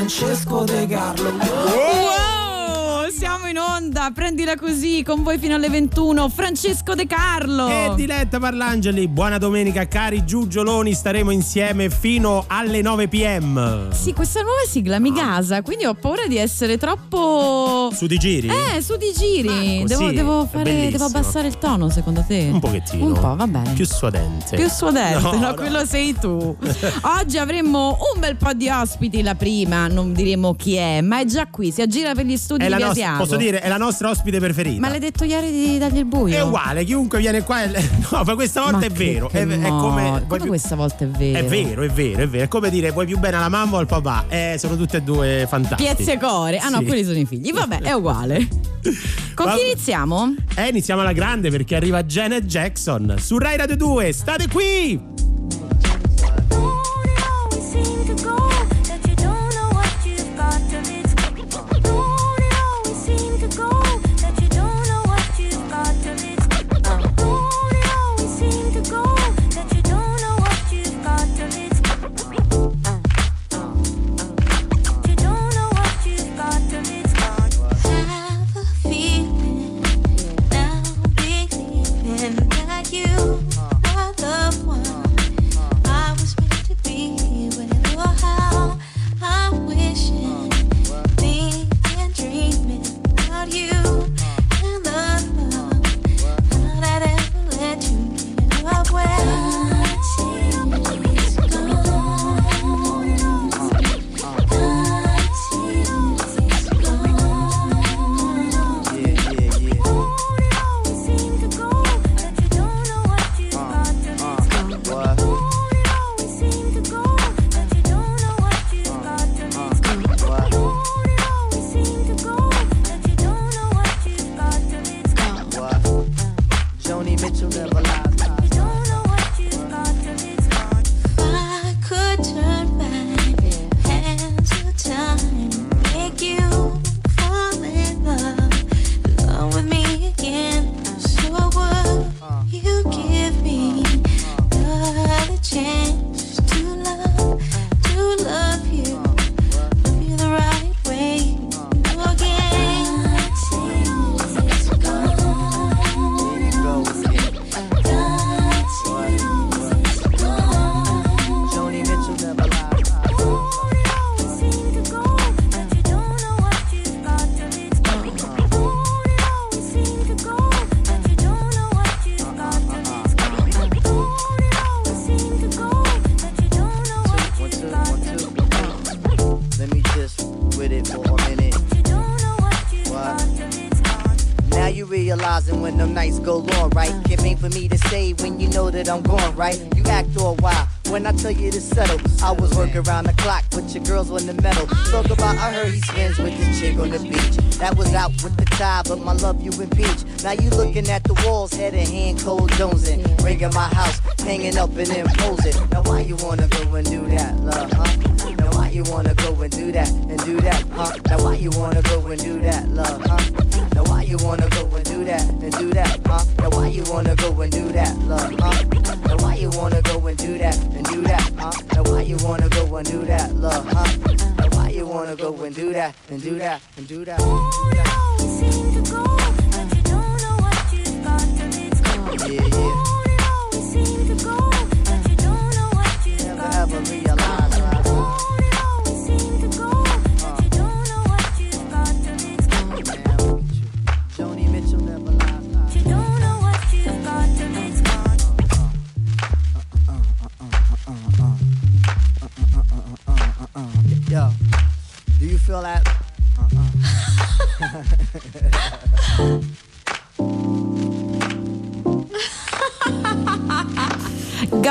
Francesco De Carlo. Wow! siamo in onda, prendila così con voi fino alle 21. Francesco De Carlo. E Diletta Parlangeli, buona domenica cari giugioloni, staremo insieme fino alle 9 pm. Sì, questa nuova sigla mi gasa, quindi ho paura di essere troppo... Su di giri? Eh, su di giri. Ah, devo, devo, fare, devo, abbassare il tono secondo te? Un pochettino. Un po', va bene. Più suadente. Più suadente, no, no, no. quello sei tu. Oggi avremo un bel po' di ospiti, la prima, non diremo chi è, ma è già qui, si aggira per gli studi è di. Posso dire, è la nostra ospite preferita. Ma l'hai detto ieri di dargli il buio? È uguale, chiunque viene qua. È... No, ma questa volta ma è vero. È, è, come. Come più... questa volta è vero? È vero, è vero, è vero. È come dire, vuoi più bene alla mamma o al papà? Eh, sono tutte e due fantastiche. Piezze core. Ah, sì. no, quelli sono i figli. Vabbè, è uguale. Con Va... chi iniziamo? Eh, iniziamo alla grande perché arriva Janet Jackson su Rai Radio 2. State qui!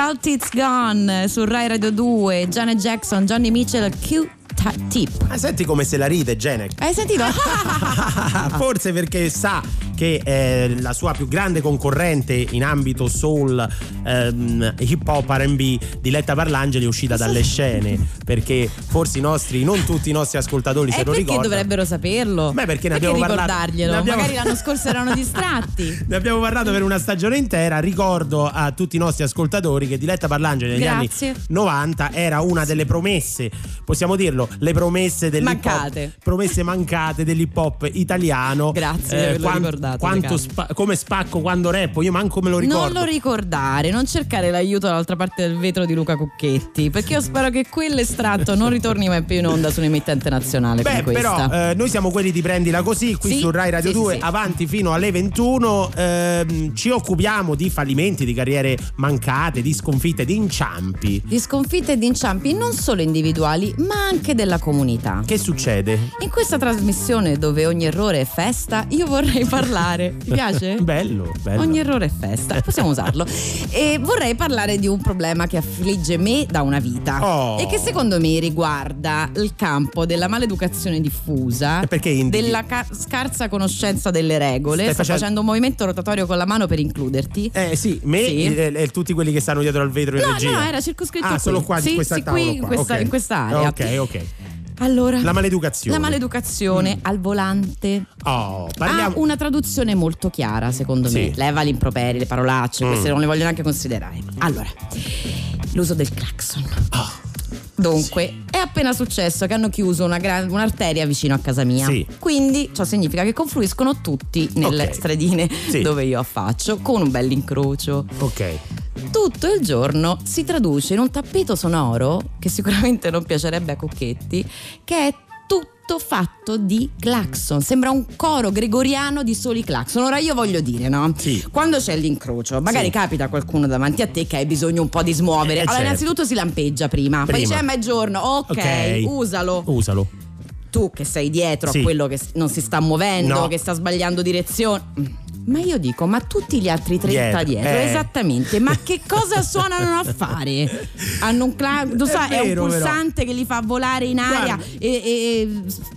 It's Gone su Rai Radio 2, Janet Jackson, Johnny Mitchell, Q Tip. Ma senti come se la ride, Janet. Hai sentito? Forse perché sa che è la sua più grande concorrente in ambito soul, ehm, hip hop, RB, Diletta Parlangeli è uscita dalle scene perché forse i nostri, non tutti i nostri ascoltatori Eh, se lo perché ricordano. dovrebbero saperlo? Beh, perché ne Perché abbiamo parlato- ricordarglielo? ne abbiamo- Magari l'anno scorso erano distratti. Ne abbiamo parlato per una stagione intera. Ricordo a tutti i nostri ascoltatori che Diletta Parlangeli negli Grazie. anni 90 era una delle promesse, possiamo dirlo, le promesse dell'hip hop, Mancate. promesse mancate dell'hip hop italiano. Eh, Grazie di averlo quan- ricordato, quanto spa- come spacco quando rappo, io manco me lo ricordo. Non lo ricordare, non cercare l'aiuto dall'altra parte del vetro di Luca Cucchetti, perché io spero che quell'estratto non ritorni mai più in onda su un'emittente nazionale Beh, però eh, noi siamo quelli di prendila così qui Sì, su Rai Radio sì, 2 sì, sì. avanti fino alle 21 ehm, ci occupiamo di fallimenti, di carriere mancate, di sconfitte, di inciampi. Di sconfitte e di inciampi non solo individuali, ma anche della comunità. Che succede? In questa trasmissione dove ogni errore è festa, io vorrei parlare. Ti piace? Bello, bello. Ogni errore è festa, possiamo usarlo. E vorrei parlare di un problema che affligge me da una vita Oh. e che secondo me riguarda il campo della maleducazione diffusa, perché della ca- scarsa conoscenza delle regole. Stai Sto facendo- facendo un movimento rotatorio con la mano per includerti. Eh sì, me Sì. E, e tutti quelli che stanno dietro al vetro in No, regia. no, era circoscritto Ah, qui. solo qua, Sì, in questa sì, qui in qua. questa- ok. in questa area. Ok, ok. Allora, La maleducazione. la maleducazione al volante Oh, parliamo. ha una traduzione molto chiara, secondo me. Sì. Leva gli improperi, le parolacce, Mm. queste non le voglio neanche considerare. Allora, l'uso del clacson. Ah. Dunque, è appena successo che hanno chiuso una gran- un'arteria vicino a casa mia. Sì. Quindi ciò significa che confluiscono tutti nelle Ok. stradine Sì. dove io affaccio, con un bell'incrocio. Ok. Tutto il giorno si traduce in un tappeto sonoro, che sicuramente non piacerebbe a Cocchetti, che è tutto fatto di clacson. Sembra un coro gregoriano di soli clacson. Ora io voglio dire, no? Sì. Quando c'è l'incrocio, magari Sì. capita qualcuno davanti a te che hai bisogno un po' di smuovere. Eh, allora, certo. innanzitutto si lampeggia prima, poi Prima. dice: "Eh, ma è giorno, ok, Ok. usalo. Usalo. Tu che sei dietro Sì. a quello che non si sta muovendo, No. che sta sbagliando direzione. Ma io dico, ma tutti gli altri 30 Dietro, dietro, eh. esattamente, ma che cosa suonano a fare? Hanno un, cla- lo È sa, è, vero, un però. pulsante che li fa volare in aria Guarda. e, e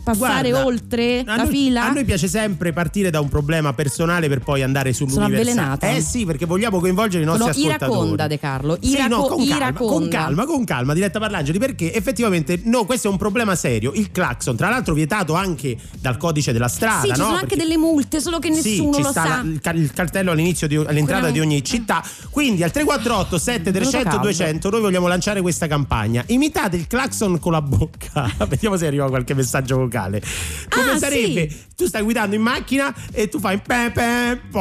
passare Guarda, oltre la noi, fila? A noi piace sempre partire da un problema personale per poi andare sull'universale. avvelenata. Eh sì, perché vogliamo coinvolgere i nostri Sono ascoltatori. iraconda, De Carlo. Sì, Iraco- no, con calma, con calma, con calma, diretta Parlangeli, perché effettivamente no, questo è un problema serio. Il clacson, tra l'altro vietato anche dal codice della strada, sì, ci no? sono anche Perché- delle multe, solo che Sì, nessuno ci lo sa. la- il, car- il cartello all'inizio di, all'entrata Quello- di ogni città. Quindi al 348 7300 caldo. 200 noi vogliamo lanciare questa campagna. Imitate il clacson con la bocca. Vediamo se arriva qualche messaggio vocale. Come Ah, sarebbe? sì. Tu stai guidando in macchina e tu fai pe pe po.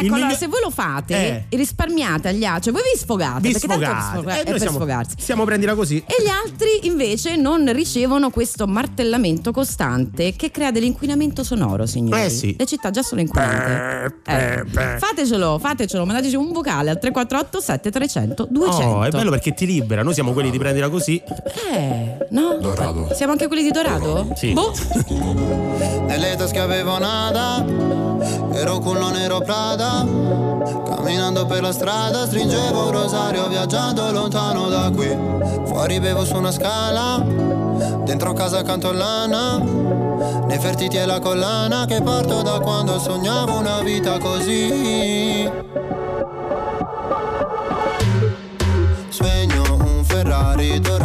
Il Ecco, allora, se voi lo fate, risparmiate agli altri, cioè voi vi sfogate, vi perché tanto sfogate. sfoga- Eh, è per siamo, sfogarsi. Stiamo prendila così. E gli altri invece non ricevono questo martellamento costante che crea dell'inquinamento sonoro, signori. Eh sì. Le città già sono inquinate. Pe, Eh. Fatecelo, fatecelo, mandateci un vocale al 348 7300 200. Oh, è bello perché ti libera. Noi siamo quelli di prendila così. Eh, no? Dorado. Siamo anche quelli di Dorado? Sì. Boh. Nelle tasche avevo nada, ero culo nero Prada. Camminando per la strada stringevo un rosario viaggiando lontano da qui. Fuori bevo su una scala, Dentro casa canto lana, Nefertiti è la collana che parto da quando sognavo una vita così. Sogno un Ferrari 2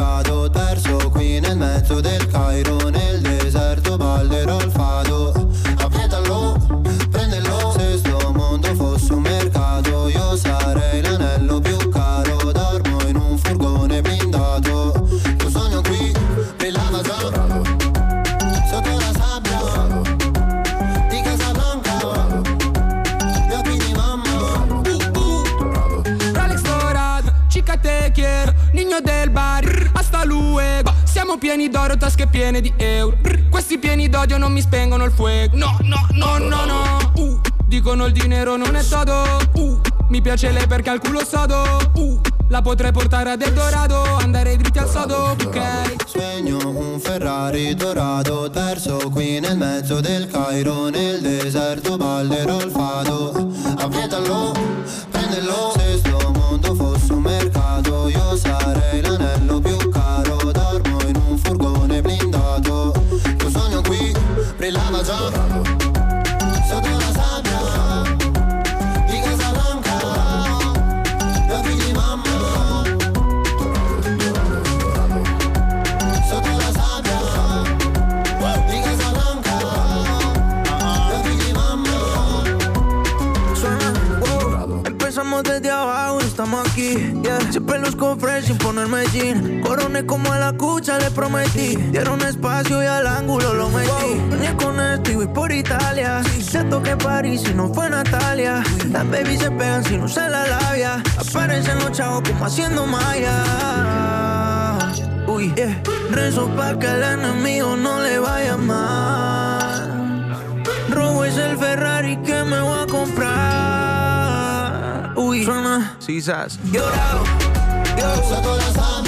d'oro, tasche piene di euro. Questi pieni d'odio non mi spengono il fuoco. No, no, no, no, no. Uh, dicono il dinero non è todo. Uh, mi piace lei perché al culo sodo. Uh, la potrei portare ad Eldorado, andare dritti al sodo, ok. Sogno un Ferrari dorato perso qui nel mezzo del Cairo nel deserto ballerò il fado Appietalo, sin ponerme jean. Coroné como a la cucha, le prometí. Dieron espacio y al ángulo lo metí. Ni con esto y voy por Italia. Siento que París y no fue Natalia. Las babies se pegan si no se la labia. Aparecen los chavos como haciendo maya. Uy, yeah. Rezo pa' que el enemigo no le vaya mal. Robo es el Ferrari que me voy a comprar. Uy, suena, sisas. Llorado, Saco las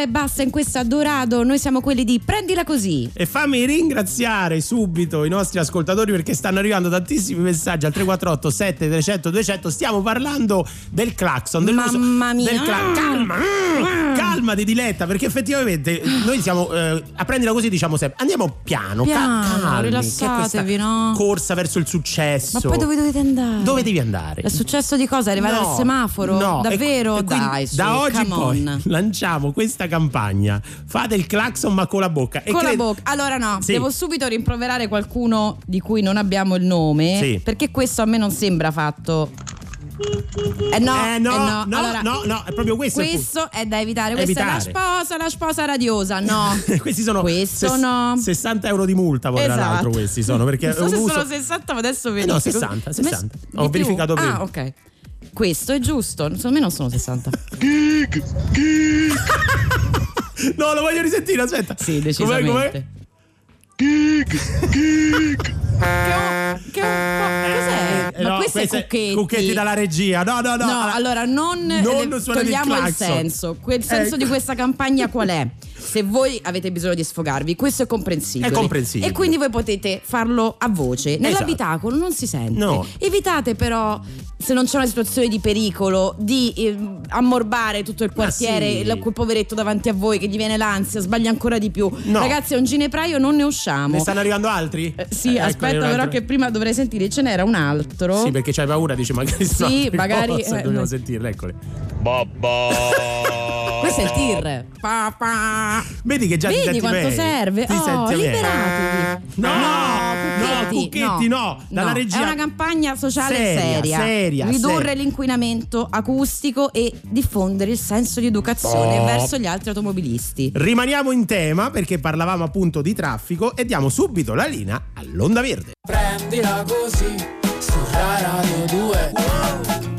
e Bassa in questa Dorado, noi siamo quelli di Prendila Così. E fammi ringraziare subito i nostri ascoltatori perché stanno arrivando tantissimi messaggi al 348 7300 200. Stiamo parlando del clacson, dell'uso Mamma mia. del cla- calma, mm, calma di diletta perché effettivamente noi siamo eh, a prendila così diciamo sempre andiamo piano, ca- Piano, calmi, rilassatevi, che è questa no? corsa verso il successo. Ma poi dove dovete andare? Dove devi andare? È successo di cosa? Arrivare No, al semaforo? no, Davvero? e- quindi Dai, su, da oggi come poi on. lanciamo questa campagna. Fate il clacson ma con la bocca. Con la cred- bocca. Allora no, Sì. devo subito rimproverare qualcuno di cui non abbiamo il nome. Sì. Perché questo a me non sembra fatto. Eh no, Eh, no, eh no, Allora, no, no, è proprio questo Questo è da evitare. Questa è la Evitare. sposa, la sposa radiosa. No. questi sono Questo ses- no. 60 euro di multa poi tra Esatto. l'altro questi sono perché non so se uso sono 60 ma adesso Eh vedi no, 60, 60. Ho più? verificato prima. ah ok questo è giusto secondo me non sono 60 no lo voglio risentire aspetta sì Com'è, com'è? decisamente che, che po' cos'è? Eh, ma no, questo è cucchetti cucchetti dalla regia no no no, No, allora non, Non eh, il togliamo il, clacson. senso. Quel senso Ecco. di questa campagna qual è? Se voi avete bisogno di sfogarvi, questo è comprensibile. È comprensibile. E quindi voi potete farlo a voce. Nell'abitacolo non si sente. No. Evitate però, se non c'è una situazione di pericolo, di eh, ammorbare tutto il quartiere, sì. il- quel poveretto davanti a voi che gli viene l'ansia, sbaglia ancora di più. No. Ragazzi, è un ginepraio, non ne usciamo. ne stanno arrivando altri? Eh, sì, Eh, aspetta, eccone un però, che prima dovrei sentire. Ce n'era un altro. sì perché c'hai paura dici magari Sì, magari, cose, eh, dobbiamo sentirle eccole Questo è il tir. Pa, pa. Vedi che già ti Vedi senti quanto bene. serve? Ti oh, liberatevi. No, no, Cucchetti, no. Dalla no. regia- È una campagna sociale Seria, seria. seria, Ridurre seria. l'inquinamento acustico e diffondere il senso di educazione Oh. verso gli altri automobilisti. rimaniamo in tema perché parlavamo appunto di traffico e diamo subito la linea all'onda verde Prendila così su Radio 2 There's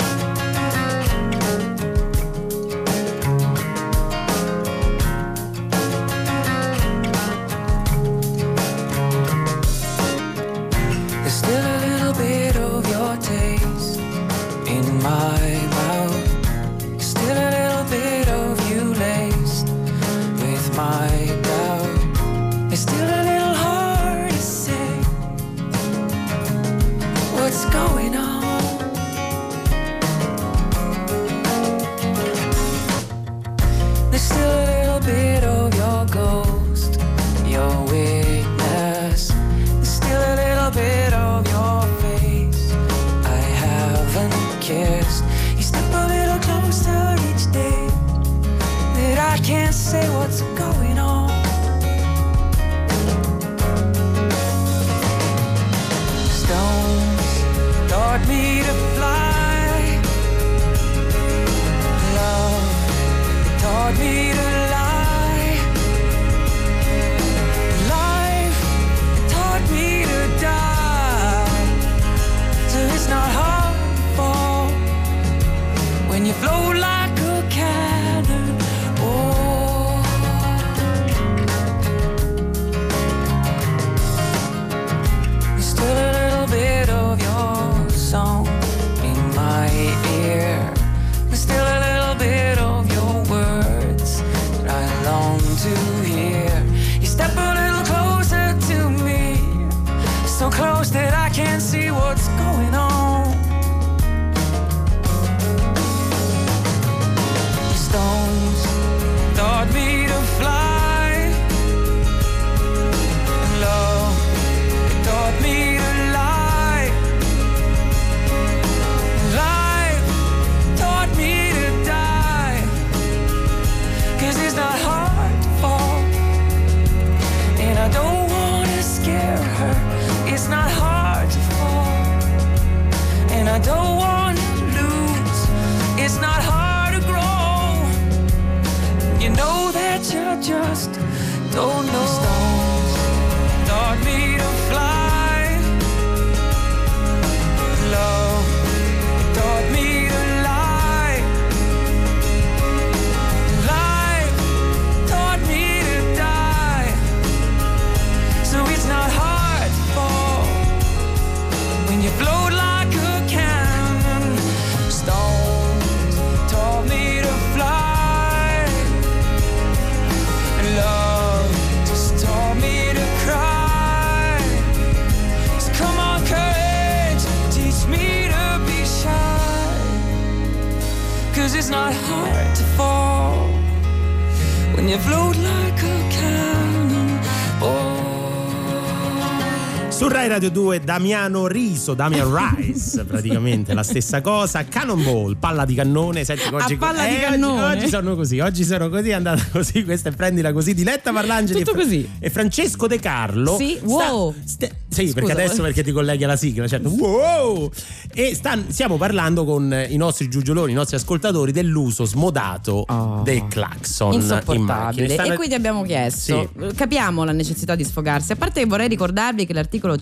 Su Rai Radio 2 Damiano Riso, Damian Rice, praticamente la stessa cosa. Cannonball, palla di cannone. Senti, oggi, A palla di oggi- cannone. Oggi, sono così, oggi sono così, è andata così. Questa è prendila così. Diletta Parlangeli Tutto e, così. e Francesco De Carlo. Sì, sta- wow. sta- sì, Scusa, perché adesso volevo- perché ti colleghi alla sigla, certo. Wow! E stan- stiamo parlando con eh, i nostri giugioloni, i nostri ascoltatori dell'uso smodato Oh. del clacson in insopportabile. Stanno- E quindi abbiamo chiesto: capiamo la necessità di sfogarsi. A parte che vorrei ricordarvi che l'articolo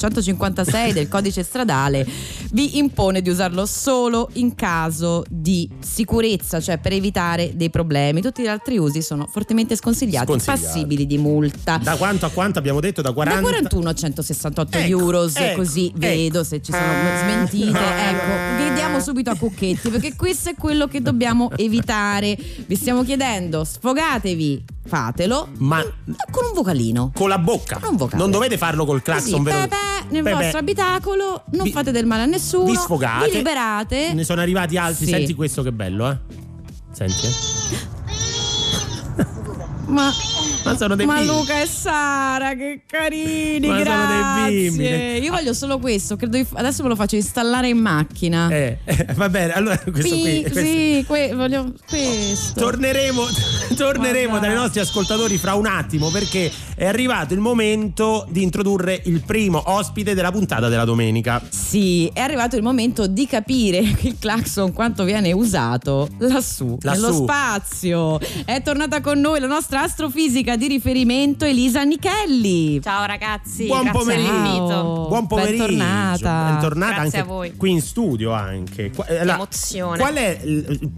156 del codice stradale vi impone di usarlo solo in caso di sicurezza, cioè per evitare dei problemi. Tutti gli altri usi sono fortemente sconsigliati, Sconsigliati. passibili di multa. Da quanto a quanto abbiamo detto? Da 40 Da 41 a 168 Ecco, euros, ecco, così ecco. vedo se ci sono smentite. Ecco, vediamo subito a cucchetti, perché questo è quello che dobbiamo evitare. Vi stiamo chiedendo, sfogatevi, fatelo Ma con un vocalino. con la bocca. Con un vocale. Non dovete farlo col clacson vero? pepe, nel Pepe. vostro abitacolo, non Vi- fate del male a nessuno. Vi sfogate. Vi liberate. Ne sono arrivati altri. Sì. Senti questo che bello, eh. Senti, eh. Ma, Ma sono dei ma bimbi. Luca e Sara, che carini, Ma sono dei grazie. bimbi. Io voglio solo questo, credo di- adesso me lo faccio installare in macchina. Eh, eh, va bene, allora questo Sì, qui. questo- sì, que- voglio questo. Torneremo, torneremo Ma dai. dai nostri ascoltatori fra un attimo perché è arrivato il momento di introdurre il primo ospite della puntata della domenica. Sì, è arrivato il momento di capire il clacson quanto viene usato lassù, Lassù. nello spazio. È tornata con noi la nostra astrofisica di riferimento Elisa Nichelli. Ciao ragazzi, Buon grazie pomeriggio. Buon pomeriggio. Bentornata. Bentornata Grazie anche a voi. qui in studio anche. Eh, Che emozione. Qual è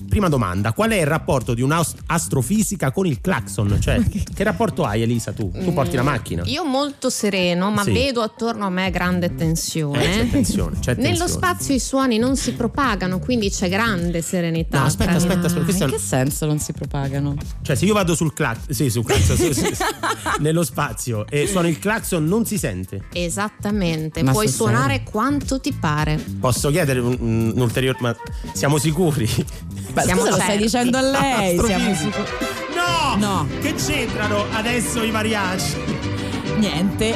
prima domanda, qual è il rapporto di un'astrofisica con il clacson? Cioè, che rapporto hai Elisa tu? Tu porti la macchina? Io molto sereno, ma Sì. vedo attorno a me grande tensione. Eh, c'è tensione, c'è Nello tensione. spazio i suoni non si propagano, quindi c'è grande serenità. No, aspetta, aspetta, aspetta. Questo In che senso non si propagano? Cioè, se io vado sul clacson, sì, sul clacson, sì, nello spazio e suono il clacson, non si sente. Esattamente, Ma puoi suonare quanto ti pare. Posso chiedere un, un ulteriore. Ma siamo sicuri? Beh, Siamo scusa, lo stai dicendo a lei. Siamo sicuri. No! No. Che c'entrano adesso i mariachi? Niente.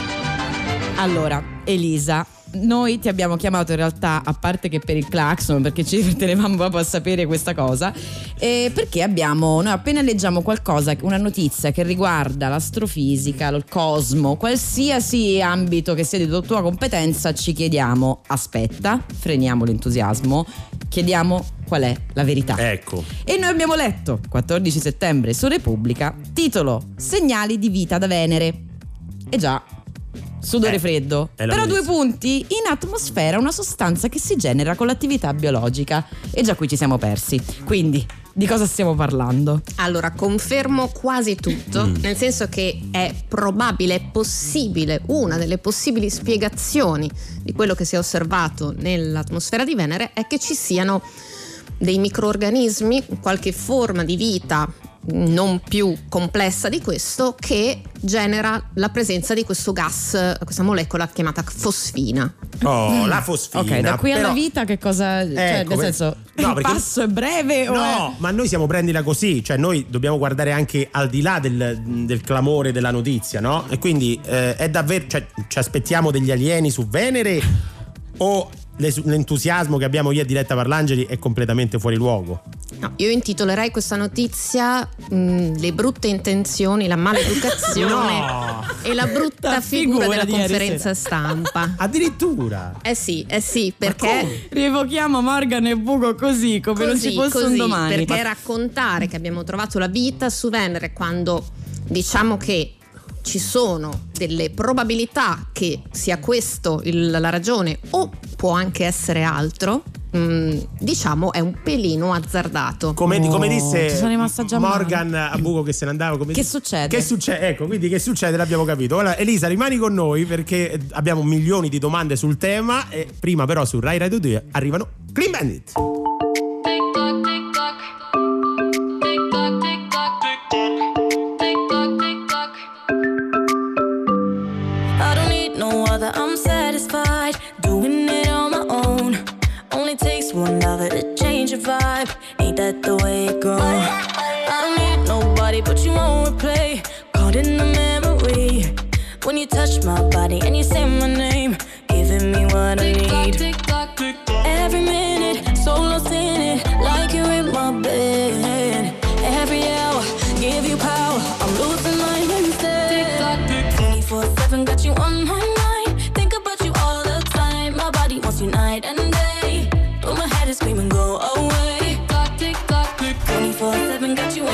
Allora, Elisa. Noi ti abbiamo chiamato in realtà, a parte che per il clacson, perché ci tenevamo proprio a sapere questa cosa, eh, perché abbiamo, noi appena leggiamo qualcosa, una notizia che riguarda l'astrofisica, il cosmo, qualsiasi ambito che sia di tua competenza, ci chiediamo, aspetta, freniamo l'entusiasmo, chiediamo qual è la verità. Ecco. E noi abbiamo letto 14 settembre su Repubblica, titolo Segnali di vita da Venere. E già, sudore Eh, freddo. Però due punti, in atmosfera una sostanza che si genera con l'attività biologica. E già qui ci siamo persi. Quindi, di cosa stiamo parlando? Allora, confermo quasi tutto, Mm. nel senso che è probabile, è possibile, una delle possibili spiegazioni di quello che si è osservato nell'atmosfera di Venere è che ci siano dei microorganismi, qualche forma di vita non più complessa di questo che genera la presenza di questo gas, questa molecola chiamata fosfina. Oh, la fosfina. ok, da qui alla però- vita che cosa... cioè, Ecco, nel per- senso, no, il perché- passo è breve o No, ma noi siamo prendila così, cioè noi dobbiamo guardare anche al di là del, del clamore della notizia, no? E quindi eh, è davvero, cioè, ci aspettiamo degli alieni su Venere o l'entusiasmo che abbiamo io e Diletta Parlangeli è completamente fuori luogo? No, io intitolerei questa notizia mm, Le brutte intenzioni, la maleducazione No! e la brutta La figura, figura della conferenza stampa. Addirittura! Eh sì, eh sì, perché Rievochiamo Morgan e Bugo così, come non ci così, fosse un così, domani. perché raccontare che abbiamo trovato la vita su Venere quando diciamo che ci sono delle probabilità che sia questo il- la ragione o può anche essere altro, mm, diciamo è un pelino azzardato. Come, Oh, come disse male. Morgan a buco che se ne andava. Come Che disse- succede? Che succede? Ecco, quindi che succede l'abbiamo capito. Allora, Elisa, rimani con noi perché abbiamo milioni di domande sul tema. E prima, però, su Rai Radio 2 arrivano Clean Bandit. You touch my body and you say my name, giving me what I need. Every minute, so lost in it, like you're in my bed. Every hour, give you power. I'm losing my instead. 24 7 got you on my mind. Think about you all the time. My body wants you night and day. But my head is screaming, go away. 24 7 got you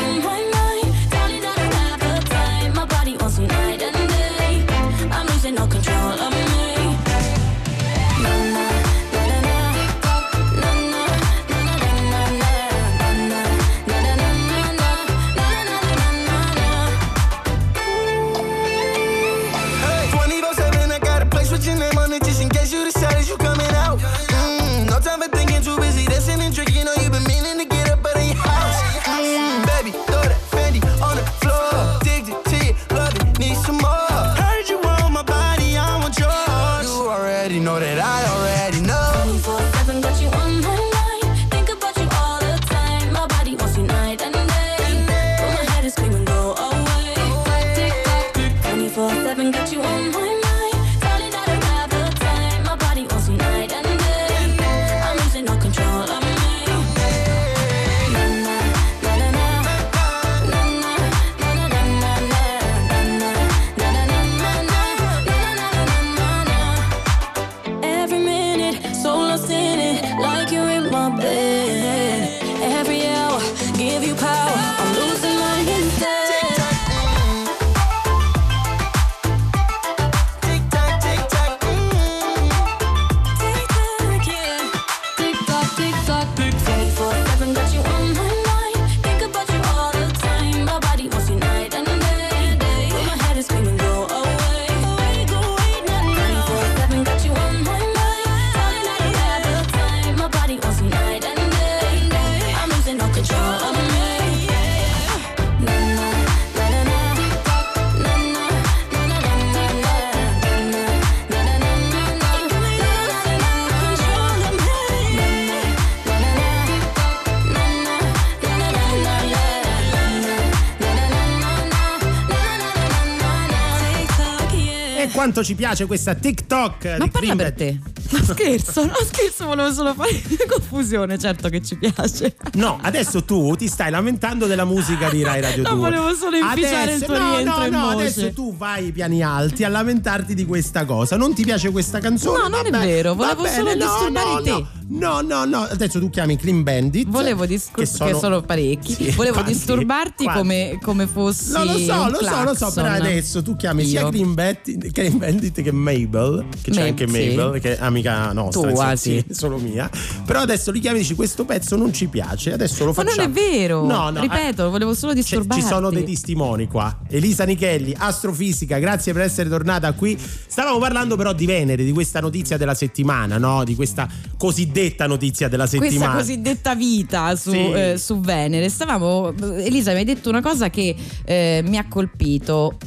quanto ci piace questa TikTok Ma di parla Clean per te. No scherzo, no scherzo, volevo solo fare confusione, certo che ci piace. No, adesso tu ti stai lamentando della musica di Rai Radio No, 2. volevo solo inficiare il Adesso- tuo no, no, no, adesso tu vai ai piani alti a lamentarti di questa cosa. Non ti piace questa canzone? No, non è Vabbè, vero, va volevo bene, solo no, disturbare no, te. No. No, no, no, adesso tu chiami Clean Bandit. Volevo discur- che sono, parecchi. Sì, Volevo quanti? disturbarti Quanti? come, come fossi. No, lo so, lo so, lo so, però adesso tu chiami sia Io. Clean Bandit, Clean Bandit che Mabel, che c'è Mab- anche sì. Mabel, che è amica nostra, Tua, insomma, sì. solo mia. Però adesso li chiami e dici questo pezzo non ci piace, adesso lo Ma facciamo. non è vero. No, no. Ripeto, volevo solo disturbarti. ci sono dei testimoni qua. Elisa Nichelli, astrofisica, grazie per essere tornata qui. Stavamo parlando però di Venere, di questa notizia della settimana, no? Di questa cosiddetta notizia della questa settimana. cosiddetta vita su, Sì. eh, su Venere. Stavamo, Elisa, mi hai detto una cosa che eh, mi ha colpito.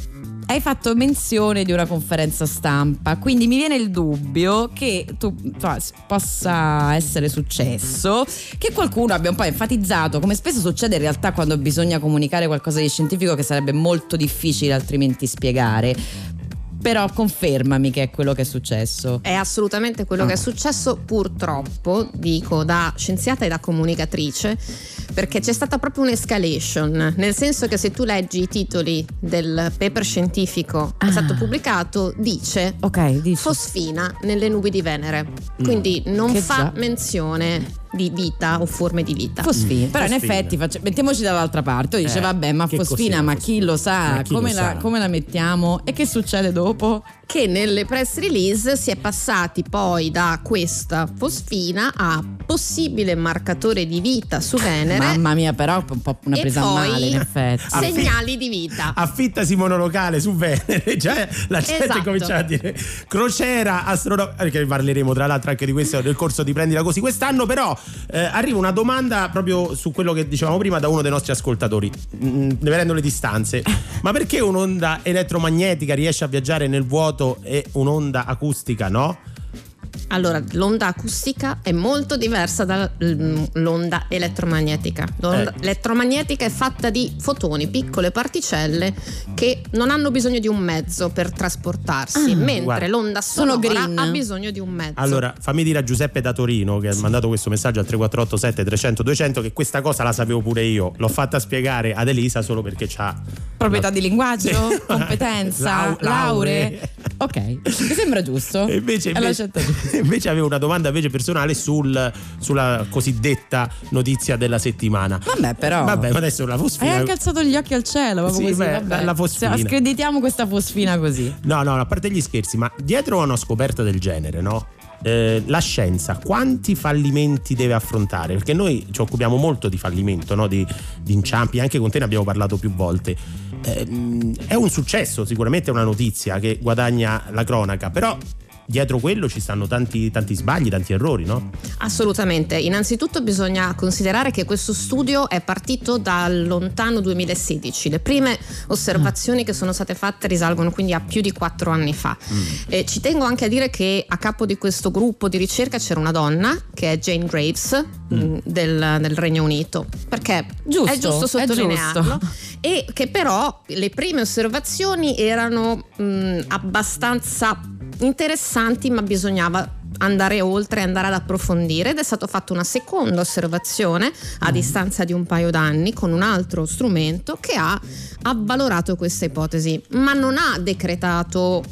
Hai fatto menzione di una conferenza stampa, quindi mi viene il dubbio che tu s- possa essere successo che qualcuno abbia un po' enfatizzato, come spesso succede in realtà quando bisogna comunicare qualcosa di scientifico che sarebbe molto difficile altrimenti spiegare. Però confermami che è quello che è successo. È assolutamente quello che è successo, purtroppo, dico da scienziata e da comunicatrice, perché c'è stata proprio un'escalation, nel senso che se tu leggi i titoli del paper scientifico che è stato Ah. pubblicato, dice Ok, dici. fosfina nelle nubi di Venere, quindi non Che fa già. menzione di vita o forme di vita. Fosfina. Mm, Però in fosfina. effetti faccia- mettiamoci dall'altra parte. Dice, Eh, vabbè, ma fosfina, ma fosfina? chi lo sa? Chi come, lo la, sa? come la mettiamo? E che succede dopo? Che nelle press release si è passati poi da questa fosfina a possibile marcatore di vita su Venere. Mamma mia, però un po' una presa a poi male, in effetti. segnali di vita. Affittasi monolocale su Venere, già la gente Esatto. comincia a dire crociera astronomica, perché parleremo tra l'altro anche di questo nel corso di Prendila Così quest'anno, però eh, arriva una domanda proprio su quello che dicevamo prima da uno dei nostri ascoltatori, mm, vedendo le distanze, ma perché un'onda elettromagnetica riesce a viaggiare nel vuoto e un'onda acustica no? Allora, l'onda acustica è molto diversa dall'onda elettromagnetica. L'onda Eh. elettromagnetica è fatta di fotoni, piccole particelle che non hanno bisogno di un mezzo per trasportarsi, mentre Ah, guarda. l'onda Sono sonora green. ha bisogno di un mezzo. Allora, fammi dire a Giuseppe da Torino che ha mandato questo messaggio al 3487 300 200 che questa cosa la sapevo pure io. L'ho fatta spiegare ad Elisa solo perché c'ha Proprietà di linguaggio, Sì. competenza, Lau- lauree. lauree. Ok, mi sembra giusto. E invece, È la invece, scelta giusta. invece avevo una domanda invece personale sul- sulla cosiddetta notizia della settimana. Vabbè, però. Vabbè, ma adesso la Hai fosfina. anche alzato gli occhi al cielo, Sì, così, beh, vabbè. la fosfina. Se- Screditiamo questa fosfina così. No, no, a parte gli scherzi, ma dietro a una scoperta del genere, no? Eh, la scienza quanti fallimenti deve affrontare? Perché noi ci occupiamo molto di fallimento, no? di, di inciampi, anche con te ne abbiamo parlato più volte. Ehm, è un successo, sicuramente è una notizia che guadagna la cronaca, però dietro quello ci stanno tanti, tanti sbagli, tanti errori, no? Assolutamente. Innanzitutto bisogna considerare che questo studio è partito dal lontano 2016. Le prime osservazioni che sono state fatte risalgono quindi a più di quattro anni fa. E ci tengo anche a dire che a capo di questo gruppo di ricerca c'era una donna che è Jane Graves mh, del, del Regno Unito. Perché Giusto, è giusto è sottolinearlo. giusto. E che però le prime osservazioni erano mh, abbastanza interessanti, ma bisognava andare oltre, andare ad approfondire ed è stata fatta una seconda osservazione a distanza di un paio d'anni con un altro strumento che ha avvalorato questa ipotesi, ma non ha decretato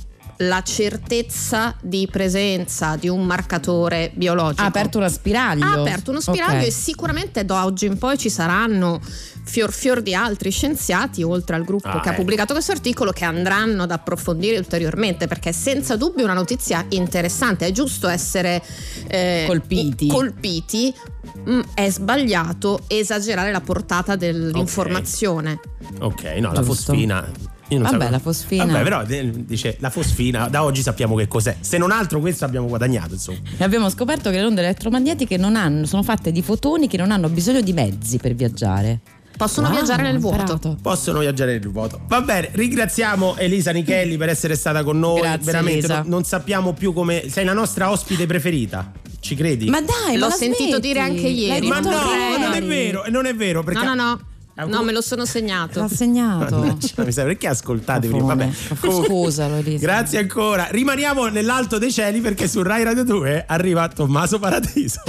la certezza di presenza di un marcatore biologico. Ha aperto uno spiraglio. Ha aperto uno spiraglio Ok. e sicuramente da oggi in poi ci saranno fior fior di altri scienziati, oltre al gruppo Ah, che ha eh. pubblicato questo articolo, che andranno ad approfondire ulteriormente, perché è senza dubbio una notizia interessante. È giusto essere eh, Colpiti. colpiti, mm, è sbagliato esagerare la portata dell'informazione. Ok, no, la Giusto. fosfina. Io non Vabbè, sapevo- la fosfina. Vabbè, però eh, dice la fosfina, da oggi sappiamo che cos'è. Se non altro, questo abbiamo guadagnato, insomma. E abbiamo scoperto che le onde elettromagnetiche non hanno, sono fatte di fotoni che non hanno bisogno di mezzi per viaggiare. Possono Wow, viaggiare nel vuoto. imparato. Possono viaggiare nel vuoto. Va bene, ringraziamo Elisa Nichelli per essere stata con noi. Grazie, Veramente, Elisa. non, non sappiamo più come. Sei la nostra ospite preferita. Ci credi? Ma dai, L'ho ma sentito smetti? dire anche ieri. Ma no, non è vero, non è vero. Perché No, no, no. No, me lo sono segnato. L'ha segnato. Mannaggia, mi sa perché ascoltatevi Cafone. vabbè. Scusalo, Elisa. grazie ancora rimaniamo nell'alto dei cieli perché su Rai Radio 2 arriva Tommaso Paradiso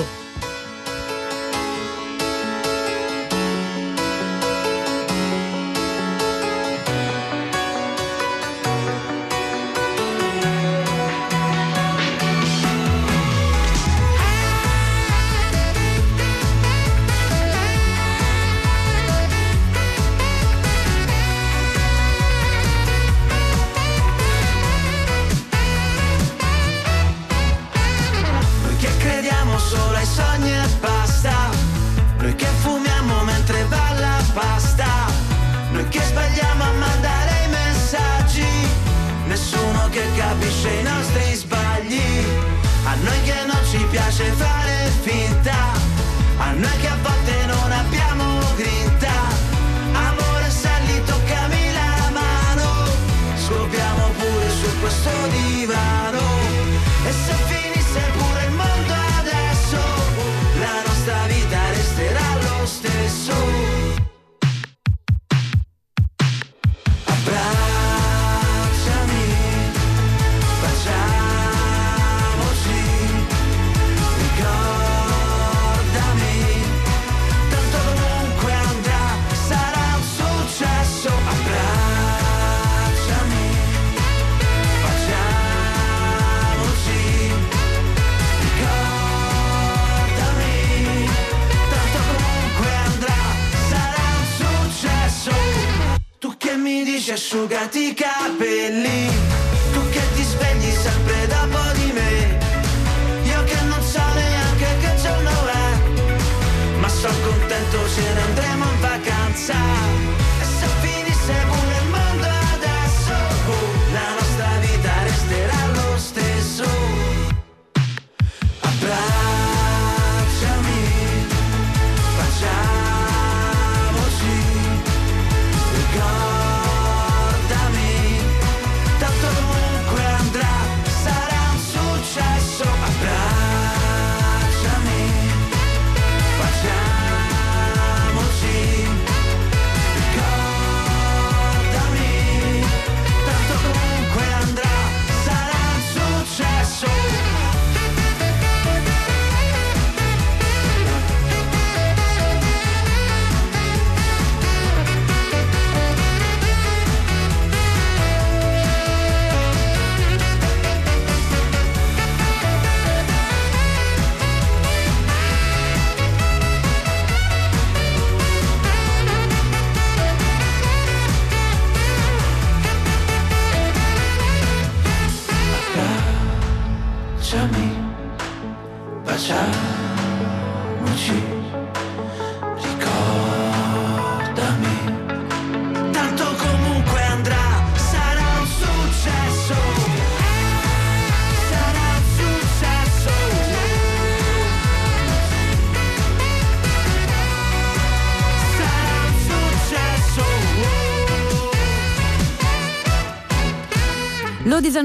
asciugati i capelli. Tu che ti svegli sempre dopo di me. Io che non so neanche che giorno è. Ma sono contento se ne andremo in vacanza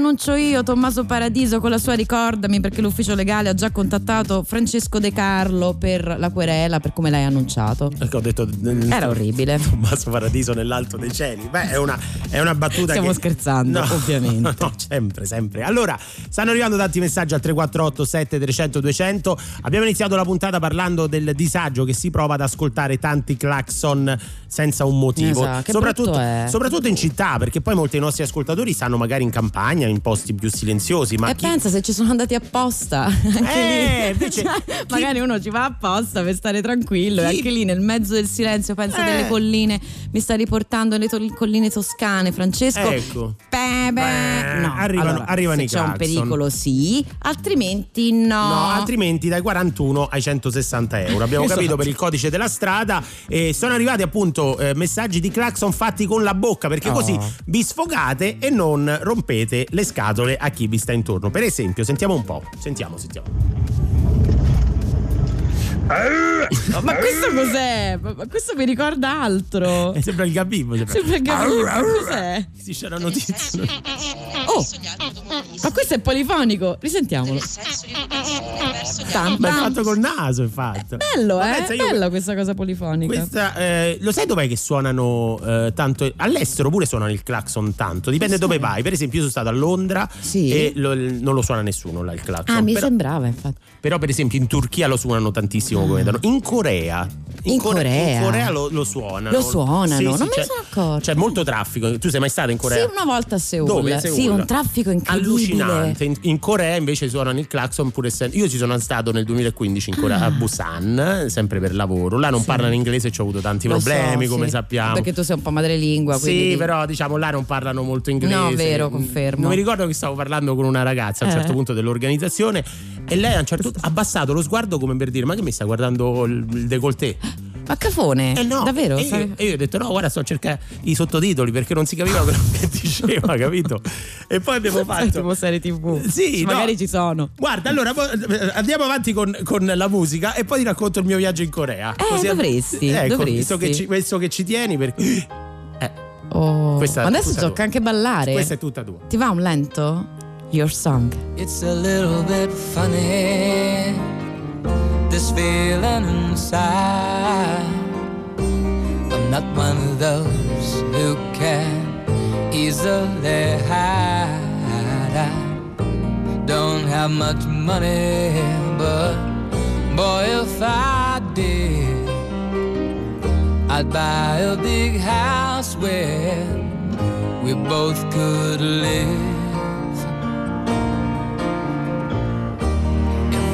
Lo disannuncio io, Tommaso Paradiso, con la sua ricordami perché l'ufficio legale ha già contattato Francesco De Carlo per la querela, per come l'hai annunciato. Ecco, ho detto Era orribile. Tommaso Paradiso nell'alto dei cieli. Beh, è una, è una battuta Stiamo che- scherzando, ovviamente. No, sempre, sempre. Allora, stanno arrivando tanti messaggi al 348 7300 200. Abbiamo iniziato la puntata parlando del disagio che si prova ad ascoltare tanti clacson senza un motivo. Esatto, soprattutto, soprattutto in città, perché poi molti dei nostri ascoltatori stanno magari in campagna, in posti più silenziosi. Ma e chi- pensa se ci sono andati apposta. Anche Eh, invece Cioè, magari uno ci va apposta per stare tranquillo e Chi- anche lì nel mezzo del silenzio pensa Eh. delle colline mi sta riportando le to- colline toscane Francesco Ecco. Beh, no arrivano- allora, arrivano i c'è un clacson. pericolo sì altrimenti no, No, altrimenti dai 41 ai 160 euro. Abbiamo Esatto. capito per il codice della strada. E sono arrivati appunto eh, messaggi di clacson fatti con la bocca perché Oh. così vi sfogate e non rompete le scatole a chi vi sta intorno. Per esempio, sentiamo un po'. Sentiamo, sentiamo. Ma questo cos'è? Ma questo mi ricorda altro Eh, sembra il gabibbo. Sembra, Sembra il gabibbo, cos'è? Si c'è la notizia. Oh, ma questo è polifonico, risentiamolo. Tam, Ma è fatto col naso, è fatto. Bello, eh? pensa, io- Bella questa cosa polifonica. Questa, eh, lo sai dov'è che suonano eh, tanto? All'estero pure suonano il clacson tanto, dipende dove vai. Per esempio, io sono stato a Londra Sì. e lo- non lo suona nessuno là il clacson. Ah, mi però, sembrava, infatti. però, per esempio, in Turchia lo suonano tantissimo come vedono. In Corea. In Corea? in Corea lo, lo suonano. Lo suonano, Sì, non sì, me ne sono accorta. C'è molto traffico. Tu sei mai stato in Corea? Sì, una volta a Seoul. Dove? Seoul? Sì, un traffico incredibile. Allucinante. In, in Corea invece suonano il clacson pur essendo. Io ci sono stato nel 2015 in Corea, a Busan, sempre per lavoro. Là non parlano inglese e ci ho avuto tanti Lo so, problemi, come sì. sappiamo. Perché tu sei un po' madrelingua. quindi Sì, però diciamo là non parlano molto inglese. No, vero, confermo. Non mi ricordo che stavo parlando con una ragazza a un Eh. certo punto dell'organizzazione e lei a un certo punto ha abbassato lo sguardo come per dire "Ma che mi sta guardando il, il décolleté?". Ma cafone? Eh no, Davvero? E io, e io ho detto no, guarda, sto a cercare i sottotitoli perché non si capiva quello che diceva, capito? E poi abbiamo fatto tipo serie TV. Sì, no. Magari ci sono. Guarda, allora andiamo avanti con, con la musica e poi ti racconto il mio viaggio in Corea. Eh, dovresti, ecco, dovresti. Visto che, ci, visto che ci tieni, perché. Eh, Oh. Questa Ma adesso tocca anche ballare. questa è tutta tua. Ti va un lento? Your song. It's a little bit funny, this feeling inside. I'm not one of those who can easily hide. I don't have much money, but boy, if I did, I'd buy a big house where we both could live.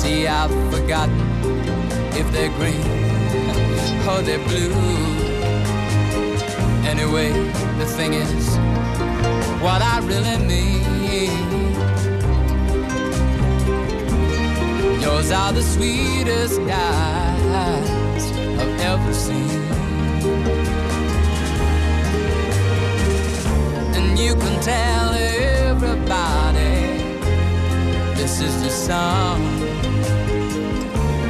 See, I've forgotten if they're green or they're blue. Anyway, the thing is, what I really mean. Yours are the sweetest eyes I've ever seen. And you can tell everybody this is the song.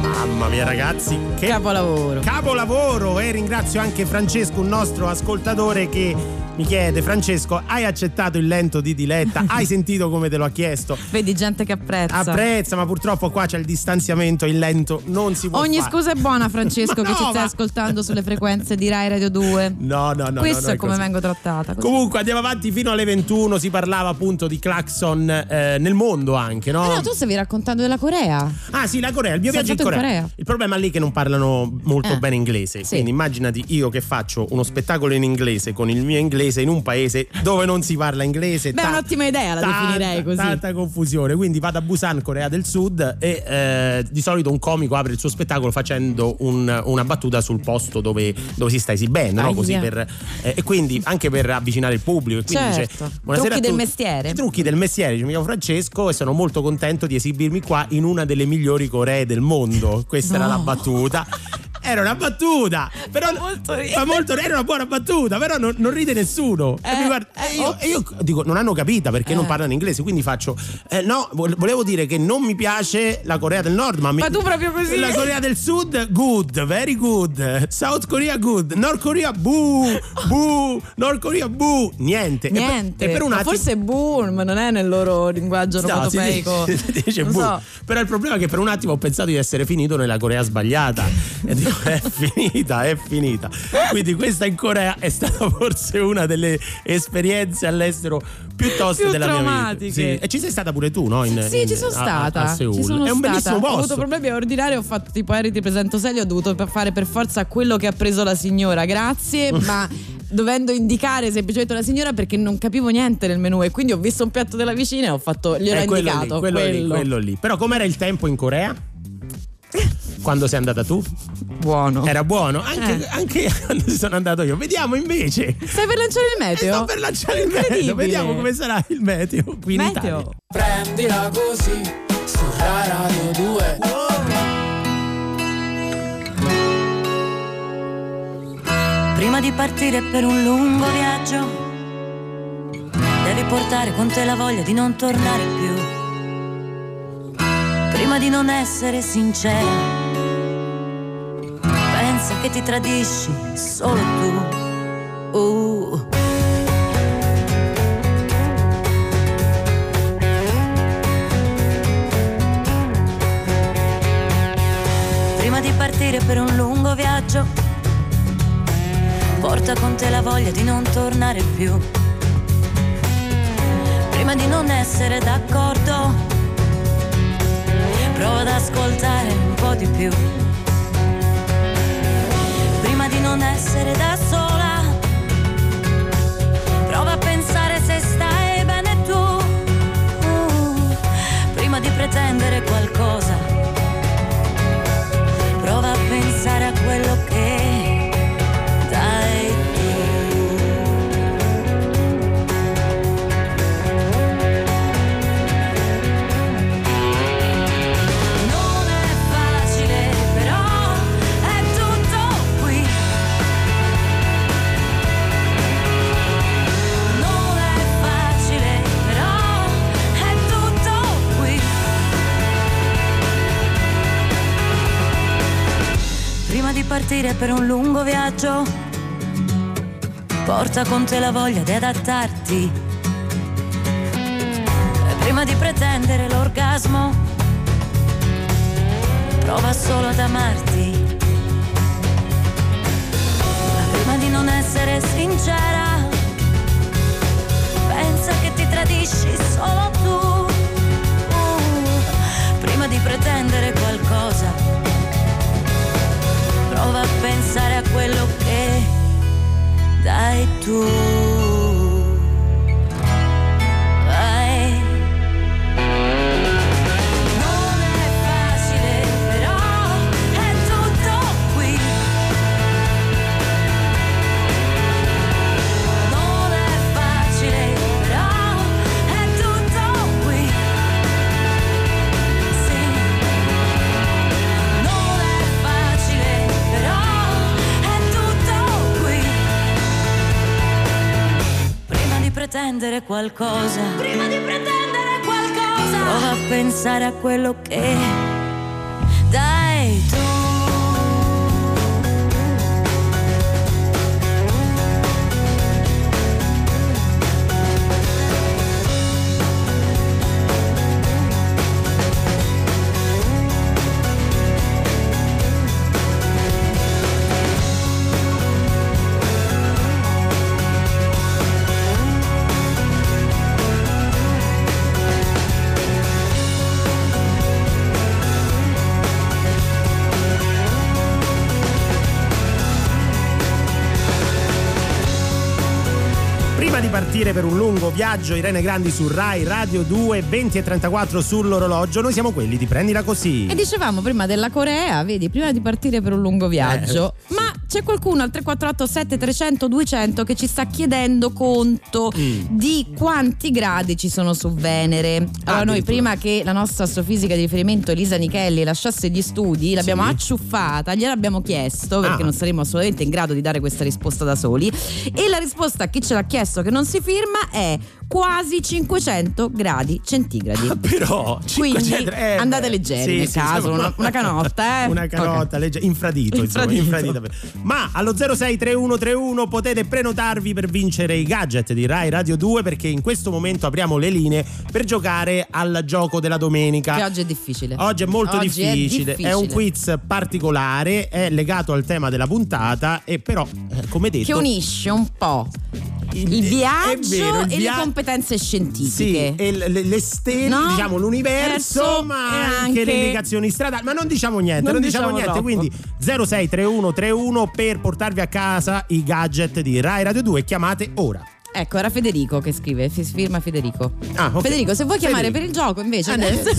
Mamma mia ragazzi, che Capolavoro. capolavoro! E ringrazio anche Francesco, un nostro ascoltatore che mi chiede, Francesco, hai accettato il lento di Diletta? Hai sentito come te lo ha chiesto? Vedi gente che apprezza. Apprezza, ma purtroppo qua c'è il distanziamento, il lento non si può Ogni fare. scusa è buona, Francesco, che ci no, stai ma- ascoltando sulle frequenze di Rai Radio 2. No, no, no. Questo no, è come così. vengo trattata. così. Comunque andiamo avanti fino alle 21, si parlava appunto di clacson eh, nel mondo anche, no? Ah, no, tu stavi raccontando della Corea. Ah sì, la Corea, il mio viaggio in stato in Corea. Corea? Il problema lì è che non parlano molto Eh, bene inglese. sì. Quindi immaginati io che faccio uno spettacolo in inglese con il mio inglese in un paese dove non si parla inglese. Beh, è un'ottima idea, la definirei così. Tanta confusione. Quindi vado a Busan, Corea del Sud, e eh, di solito un comico apre il suo spettacolo facendo un- una battuta sul posto dove, dove si sta esibendo, no? Così per, eh, e quindi anche per avvicinare il pubblico. E quindi Certo. dice, "Buonasera Trucchi del tutti." mestiere. I trucchi del mestiere. Mi chiamo Francesco e sono molto contento di esibirmi qua in una delle migliori Coree del mondo. Questa era No. la battuta. Era una battuta, però Fa molto ridere. fa molto- era una buona battuta, però non, non ride nessuno. e, Eh, mi guarda- eh, e io, e io dico, non hanno capita perché non Eh. parlano inglese, quindi faccio, eh, no, vo- volevo dire che non mi piace la Corea del Nord, ma, mi- Ma tu proprio così? La Corea del Sud, good, very good. South Korea, good. North Korea, boo, boo. North Korea, boo. Niente. E per- Niente. E per, Ma attimo. forse boom, non è nel loro linguaggio No, si dice, si dice Non boo. so. Però il problema è che per un attimo ho pensato di essere finito nella Corea sbagliata. È finita, è finita. Quindi questa in Corea è stata forse una delle esperienze all'estero piuttosto Più della mia vita. Sì. E ci sei stata pure tu, no? In- Sì, in- ci sono a- stata. A. Ci sono è un stata. bellissimo Ho posto. avuto problemi a ordinare, ho fatto tipo Eri ti presento Selio, ho dovuto fare per forza quello che ha preso la signora, grazie, ma dovendo indicare semplicemente la signora perché non capivo niente nel menù e quindi ho visto un piatto della vicina e ho fatto gliel'ho quello indicato, lì, quello, quello. Lì, quello lì. Però com'era il tempo in Corea? Quando sei andata tu? buono. Era buono, anche, Eh. anche quando sono andato io. Vediamo invece. Stai per lanciare il meteo? Sto per lanciare il meteo. Vediamo come sarà il meteo qui in Meteo. Italia. Prendila così su Rai Radio 2 Prima di partire per un lungo viaggio, devi portare con te la voglia di non tornare più. Prima di non essere sincera, pensa che ti tradisci solo tu. Uh. Prima di partire per un lungo viaggio, porta con te la voglia di non tornare più. Prima di non essere d'accordo, prova ad ascoltare un po' di più. Non essere da sola, prova a pensare se stai bene tu. Uh, prima di pretendere qualcosa, prova a pensare a quello che partire per un lungo viaggio, porta con te la voglia di adattarti. E prima di pretendere l'orgasmo, prova solo ad amarti. Prima di non essere sincera, pensa che ti tradisci solo tu. Uh, prima di pretendere prova a pensare a quello che dai tu. Pretendere qualcosa. Prima di pretendere qualcosa. Prova a pensare a quello che lungo viaggio, Irene Grandi su Rai Radio 2, 20 e 34 sull'orologio. Noi siamo quelli di prendila così. E dicevamo prima della Corea, vedi, prima di partire per un lungo viaggio. Eh, Ma c'è qualcuno al 348 7300 200 che ci sta chiedendo conto Mm. di quanti gradi ci sono su Venere. Allora noi addirittura. prima che la nostra astrofisica di riferimento Elisa Nichelli lasciasse gli studi, l'abbiamo Sì. acciuffata, gliel'abbiamo chiesto perché Ah. non saremo assolutamente in grado di dare questa risposta da soli e la risposta a chi ce l'ha chiesto che non si firma è quasi 500 gradi centigradi. Però Quindi 500 eh, andate leggeri sì, nel sì, caso, una, una canotta, eh? Una canotta, legge- infradito, insomma, Infradito. infradito. Ma allo 063131 potete prenotarvi per vincere i gadget di Rai Radio 2 perché in questo momento apriamo le linee per giocare al gioco della domenica. Che oggi è difficile. Oggi è molto Oggi è difficile. difficile. un quiz particolare, è legato al tema della puntata e però, eh, come detto, Che unisce un po' il è viaggio vero, il e via- le competenze Sì, scientifiche. e le, le stelle, No? diciamo l'universo, Verso ma e anche, anche- le indicazioni stradali. Ma non diciamo niente, non, Non diciamo, diciamo niente. Quindi 063131 per portarvi a casa i gadget di Rai Radio 2. Chiamate ora. Ecco, era Federico che scrive, fi- firma Federico. Ah, ok. Federico, se vuoi chiamare Federico. per il gioco invece Ah, dai, 06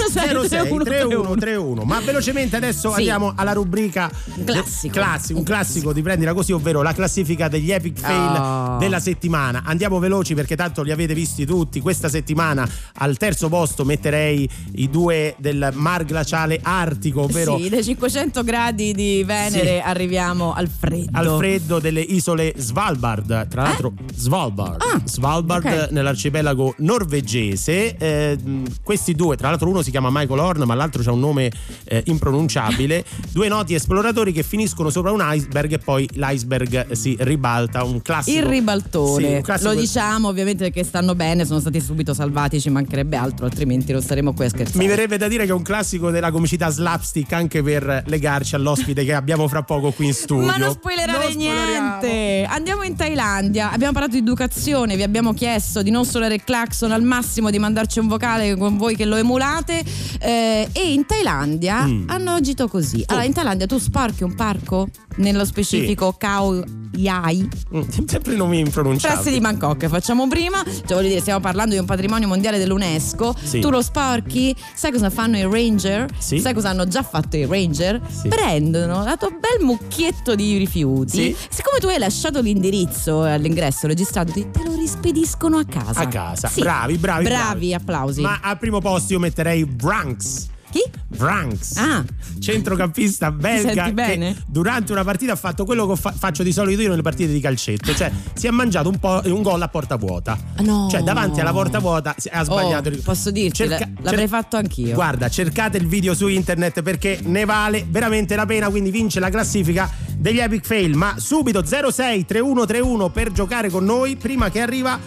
06 31 31 31. Ma velocemente adesso Sì. andiamo alla rubrica classico. classico, un classico di prendila così, ovvero la classifica degli epic fail Oh. della settimana. Andiamo veloci perché tanto li avete visti tutti. Questa settimana al terzo posto metterei i due del mar glaciale artico, ovvero Sì, dai 500 gradi di Venere Sì. arriviamo al freddo. al freddo delle isole Svalbard. Tra l'altro, Svalbard, Ah, Svalbard ok. nell'arcipelago norvegese. Eh, questi due, tra l'altro, uno si chiama Michael Horn, ma l'altro ha un nome eh, impronunciabile. due noti esploratori che finiscono sopra un iceberg e poi l'iceberg si ribalta. Un classico. Il ribaltone, Sì, un classico- lo diciamo ovviamente perché stanno bene, sono stati subito salvati, ci mancherebbe altro, altrimenti non staremo qui a scherzare. Mi verrebbe da dire che è un classico della comicità slapstick anche per legarci all'ospite che abbiamo fra poco qui in studio. Ma non spoilerare Non niente. Andiamo in Thailandia. Abbiamo parlato di educazione, vi abbiamo chiesto di non suonare il clacson al massimo, di mandarci un vocale con voi che lo emulate. eh, e in Thailandia Mm. hanno agito così. Allora, in Thailandia tu sporchi un parco, nello specifico Khao Yai, Mm, Sempre nomi impronunciabili. pressi di Bangkok. Facciamo prima, cioè voglio dire, stiamo parlando di un patrimonio mondiale dell'UNESCO. Sì. Tu lo sporchi, sai cosa fanno i ranger? Sì. Sai cosa hanno già fatto i ranger? Sì. Prendono la tua bel mucchietto di rifiuti. Sì. Siccome tu hai lasciato l'indirizzo all'ingresso registrato, te lo rispediscono a casa. A casa. Sì. Bravi, bravi, Bravi, applausi. Ma al primo posto io metterei Branks. Chi? Branks, Ah. centrocampista belga senti che durante una partita ha fatto quello che fa- faccio di solito io nelle partite di calcetto, cioè si è mangiato un, po', un gol a porta vuota. No. Cioè davanti alla porta vuota ha sbagliato. Oh, posso dirti, Cerca- l'avrei cer- fatto anch'io. Guarda, cercate il video su internet perché ne vale veramente la pena, quindi vince la classifica degli Epic Fail, ma subito 06 3131 per giocare con noi prima che arriva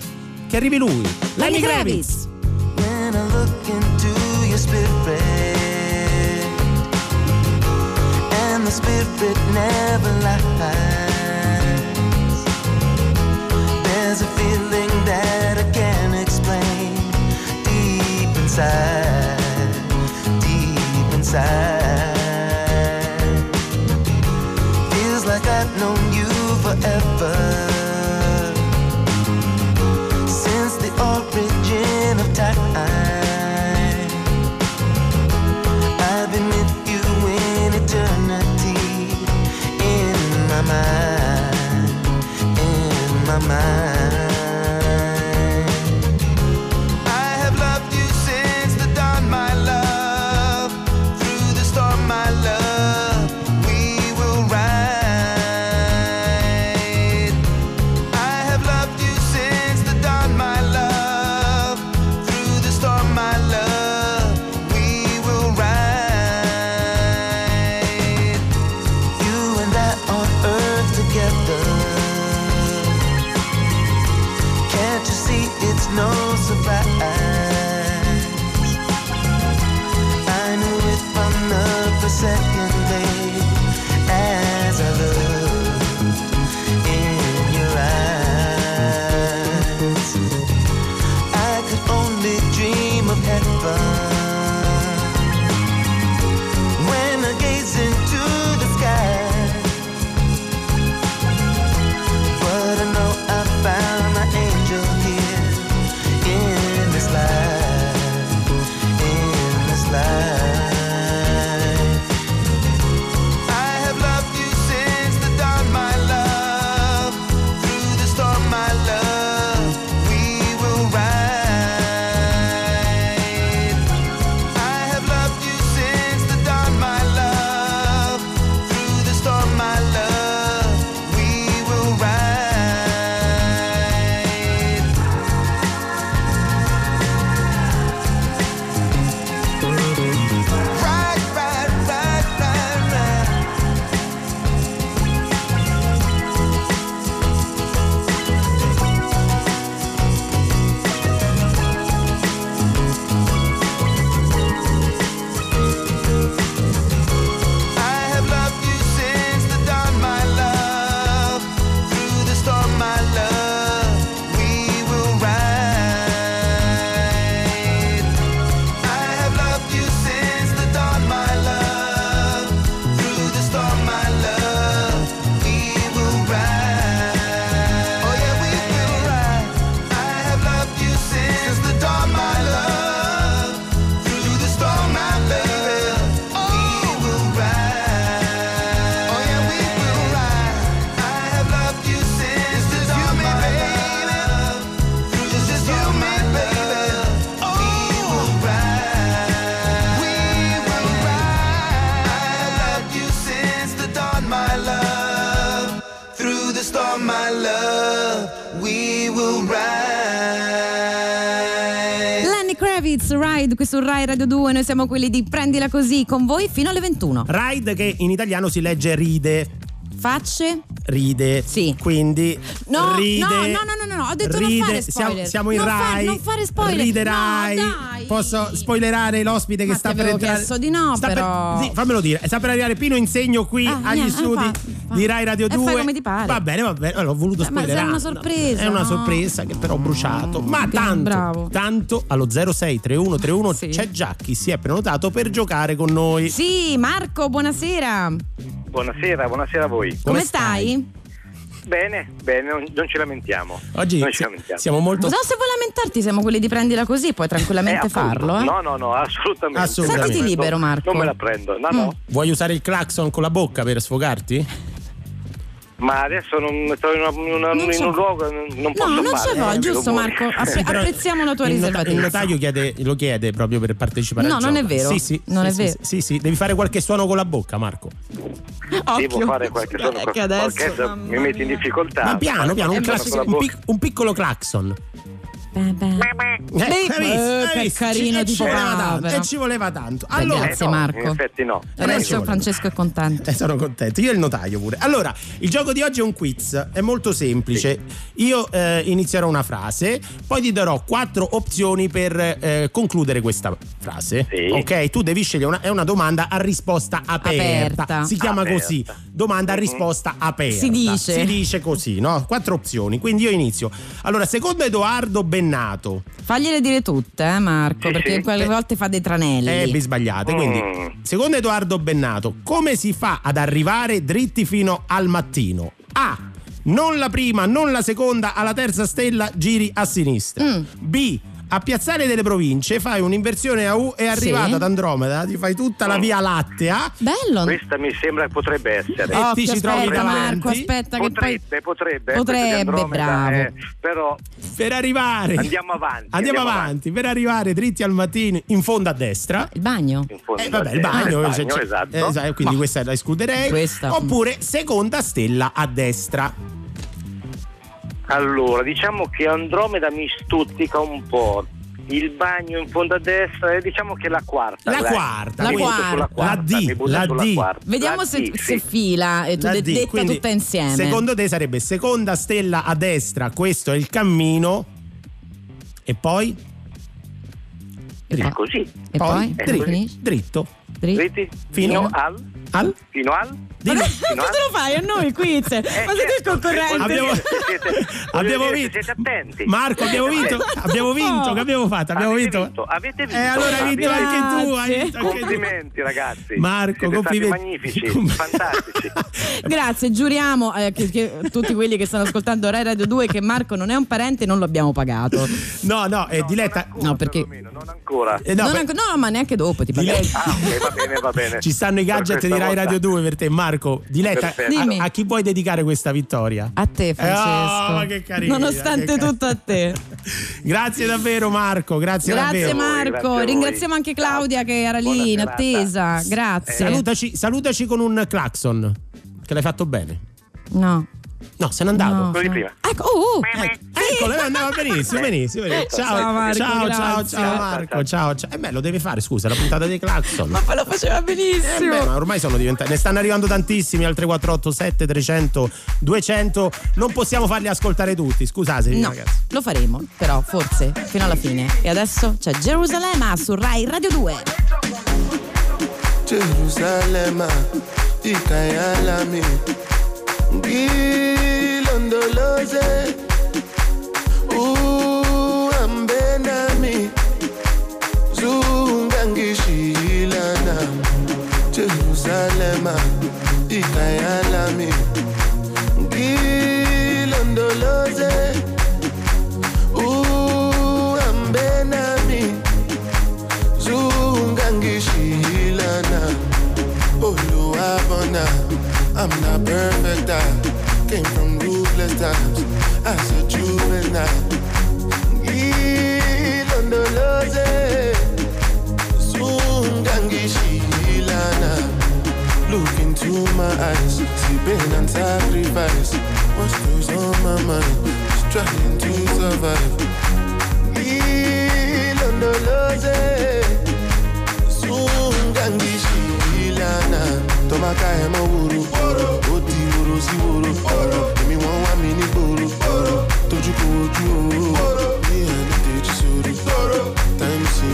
che arrivi lui. Lenny Lenny Kravitz. Kravitz. When I look into your spirit, the spirit never lies. There's a feeling that I can't explain deep inside, deep inside. Feels like I've known qui su Rai Radio 2, noi siamo quelli di Prendila Così con voi fino alle 21. Ride che in italiano si legge ride. Facce? Ride. Sì. Quindi No, ride. no, no, no, no, no, ho detto non ride. fare Siamo, spoiler. siamo in Non Rai. non fare spoiler. Riderai. No, dai. Posso spoilerare l'ospite che Ma sta per entrare? chiesto di no, Sta per- però. sì, fammelo dire. Sta per arrivare Pino Insegno qui Ah, agli niente, studi fa- di Rai Radio E 2. fai come ti pare. Va bene, va bene. L'ho voluto Eh, ma spoilerare. è una sorpresa, È una no? sorpresa che però ho bruciato. Ma tanto, bravo. tanto allo 063131 Sì. c'è già chi si è prenotato per giocare con noi. Sì, Marco, buonasera. Buonasera, buonasera a voi. Come, stai? Bene, bene, non, non ci lamentiamo. Oggi non ci lamentiamo. siamo molto No, se vuoi lamentarti, siamo quelli di prendila così, puoi tranquillamente Eh, farlo. Eh? No, no, no, assolutamente. Assolutamente. Sentiti libero, Non- Marco. Non me la prendo, no, Mm. no. Vuoi usare il clacson con la bocca per sfogarti? Ma adesso non sto in, una- Non in c'è- un luogo, non, non posso No, non fare. c'è voglia, eh, giusto. Marco. App- Sì, però apprezziamo la tua riservatezza. Il notaio chiede- lo chiede proprio per partecipare No, al non gioco. è vero. Sì, sì, Non sì, è sì, vero. Sì, sì, devi fare qualche suono con la bocca, Marco. Devo fare qualche suono. Eh, che adesso, Orchestra mamma mi metti in difficoltà. Ma piano, piano, un, classico- con la un, bocca. pic- un piccolo clacson. Beh, beh. Eh, visto? eh, che visto? carino Ci- di e ci voleva papà, tanto, però. E ci voleva tanto. Allora, grazie, no, Marco. In effetti no. Adesso Francesco è contento. Eh, sono contento. Io e il notaio pure. Allora, il gioco di oggi è un quiz, è molto semplice. Io eh, inizierò una frase, poi ti darò quattro opzioni per eh, concludere questa frase. Sì. Ok, tu devi scegliere una, è una domanda a risposta aperta. Aperta. Si chiama Aperta. così. Domanda a risposta aperta. Si dice. Si dice così, no? Quattro opzioni. Quindi io inizio. Allora, secondo Edoardo Bennato, Fagliele dire tutte, eh, Marco, Sì, perché sì. quelle volte fa dei tranelli. Eh, vi sbagliate. Quindi, Mm. secondo Edoardo Bennato, come si fa ad arrivare dritti fino al mattino? A. Non la prima, non la seconda, alla terza stella giri a sinistra. Mm. B. A Piazzale delle Province fai un'inversione a U e arrivata Sì. ad Andromeda, ti fai tutta la via lattea Bello. Questa mi sembra che potrebbe essere. E Occhio, ti ci trovi aspetta, davanti. Marco, aspetta che poi Potrebbe, potrebbe. Potrebbe, bravo. eh, però per arrivare. andiamo avanti. Andiamo avanti, per arrivare dritti al mattino in fondo a destra. il bagno. In fondo Eh, vabbè, il bagno, il bagno, cioè, esatto. eh, esatto, quindi questa la escluderei. Questa. Oppure seconda stella a destra. Allora, diciamo che Andromeda mi stuzzica un po'. Il bagno in fondo a destra, e diciamo che la quarta. La quarta, La quarta. La D, la D. quarta. Vediamo La se, D, se sì. fila e tu La de- D, detta quindi tutta insieme. Secondo te sarebbe seconda stella a destra, questo è il cammino. E poi? È così. E poi? È dritto. Dritto. Dritti? Fino- Fino al? Al? Fino al? Dimmi. Ma cosa al? lo fai a noi il quiz? Ma siete certo, concorrenti? voglio Abbiamo, siete- abbiamo vinto. siete attenti. Marco, abbiamo vinto. Abbiamo vinto. Che abbiamo fatto? Abbiamo Avete vinto. vinto, avete vinto. Eh, allora hai vinto anche tu. Hai vinto anche tu. Complimenti ragazzi. Marco, Siete complimenti. Stati magnifici, fantastici. Grazie, giuriamo eh, che, che tutti quelli che stanno ascoltando Rai Radio 2 che Marco non è un parente e non lo abbiamo pagato. No, no, è Diletta. Non ancora, No, perché- Non ancora. eh, no, Non per- anche- no, ma neanche dopo ti. Diletta- Ah, ok, va bene, va bene. Ci stanno i gadget di Rai. Radio 2 per te, Marco. Diletta, Perfetto. Dimmi. a, a chi vuoi dedicare questa vittoria? A te, Francesco. Oh, ma che carina, Nonostante che tutto a te. Grazie davvero, Marco. Grazie, Grazie davvero. Marco, grazie a voi. ringraziamo anche Claudia che era Buona lì in serata. attesa. Grazie. Salutaci, salutaci con un clacson. Che l'hai fatto bene. No. No, se n'è andato. No. Quello di prima. Ecco, oh, oh. Ecco, Eccolo, eh, andava benissimo, benissimo. benissimo. Ciao, Ciao, Marco, ciao, ciao, ciao, Marco. Ciao, ciao. Eh beh, lo deve fare, scusa, la puntata dei clacson. Ma poi lo faceva Eh benissimo. beh, ma ormai sono diventati. Ne stanno arrivando tantissimi al 3487 300 200. Non possiamo farli ascoltare tutti. Scusatemi, No, ragazzi. lo faremo, però forse fino alla fine. E adesso c'è Gerusalemme su Rai Radio 2. Jerusalema ikayalami nilondoloze uhambe nami zungangishiyilana jerusalema ikhaya lami. Ngilondoloze. Uhambe nami zungangishiyilana I'm not perfect I came from ruthless times. As a juvenile. Ngilondoloze zungangishilana Look into my eyes See pain and sacrifice What's goes on my mind Just trying to survive. Ngilondoloze sungangishilana tomaka emo wuru. Ó ti woro sí woro èmi wọn wá mi ní gbòòrò tójú kò ojú o ní ẹni kejì sórí. Táìmù sí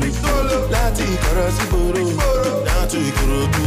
mi sólè láti ìkọrọ sí gbòòrò láti ìkòròdú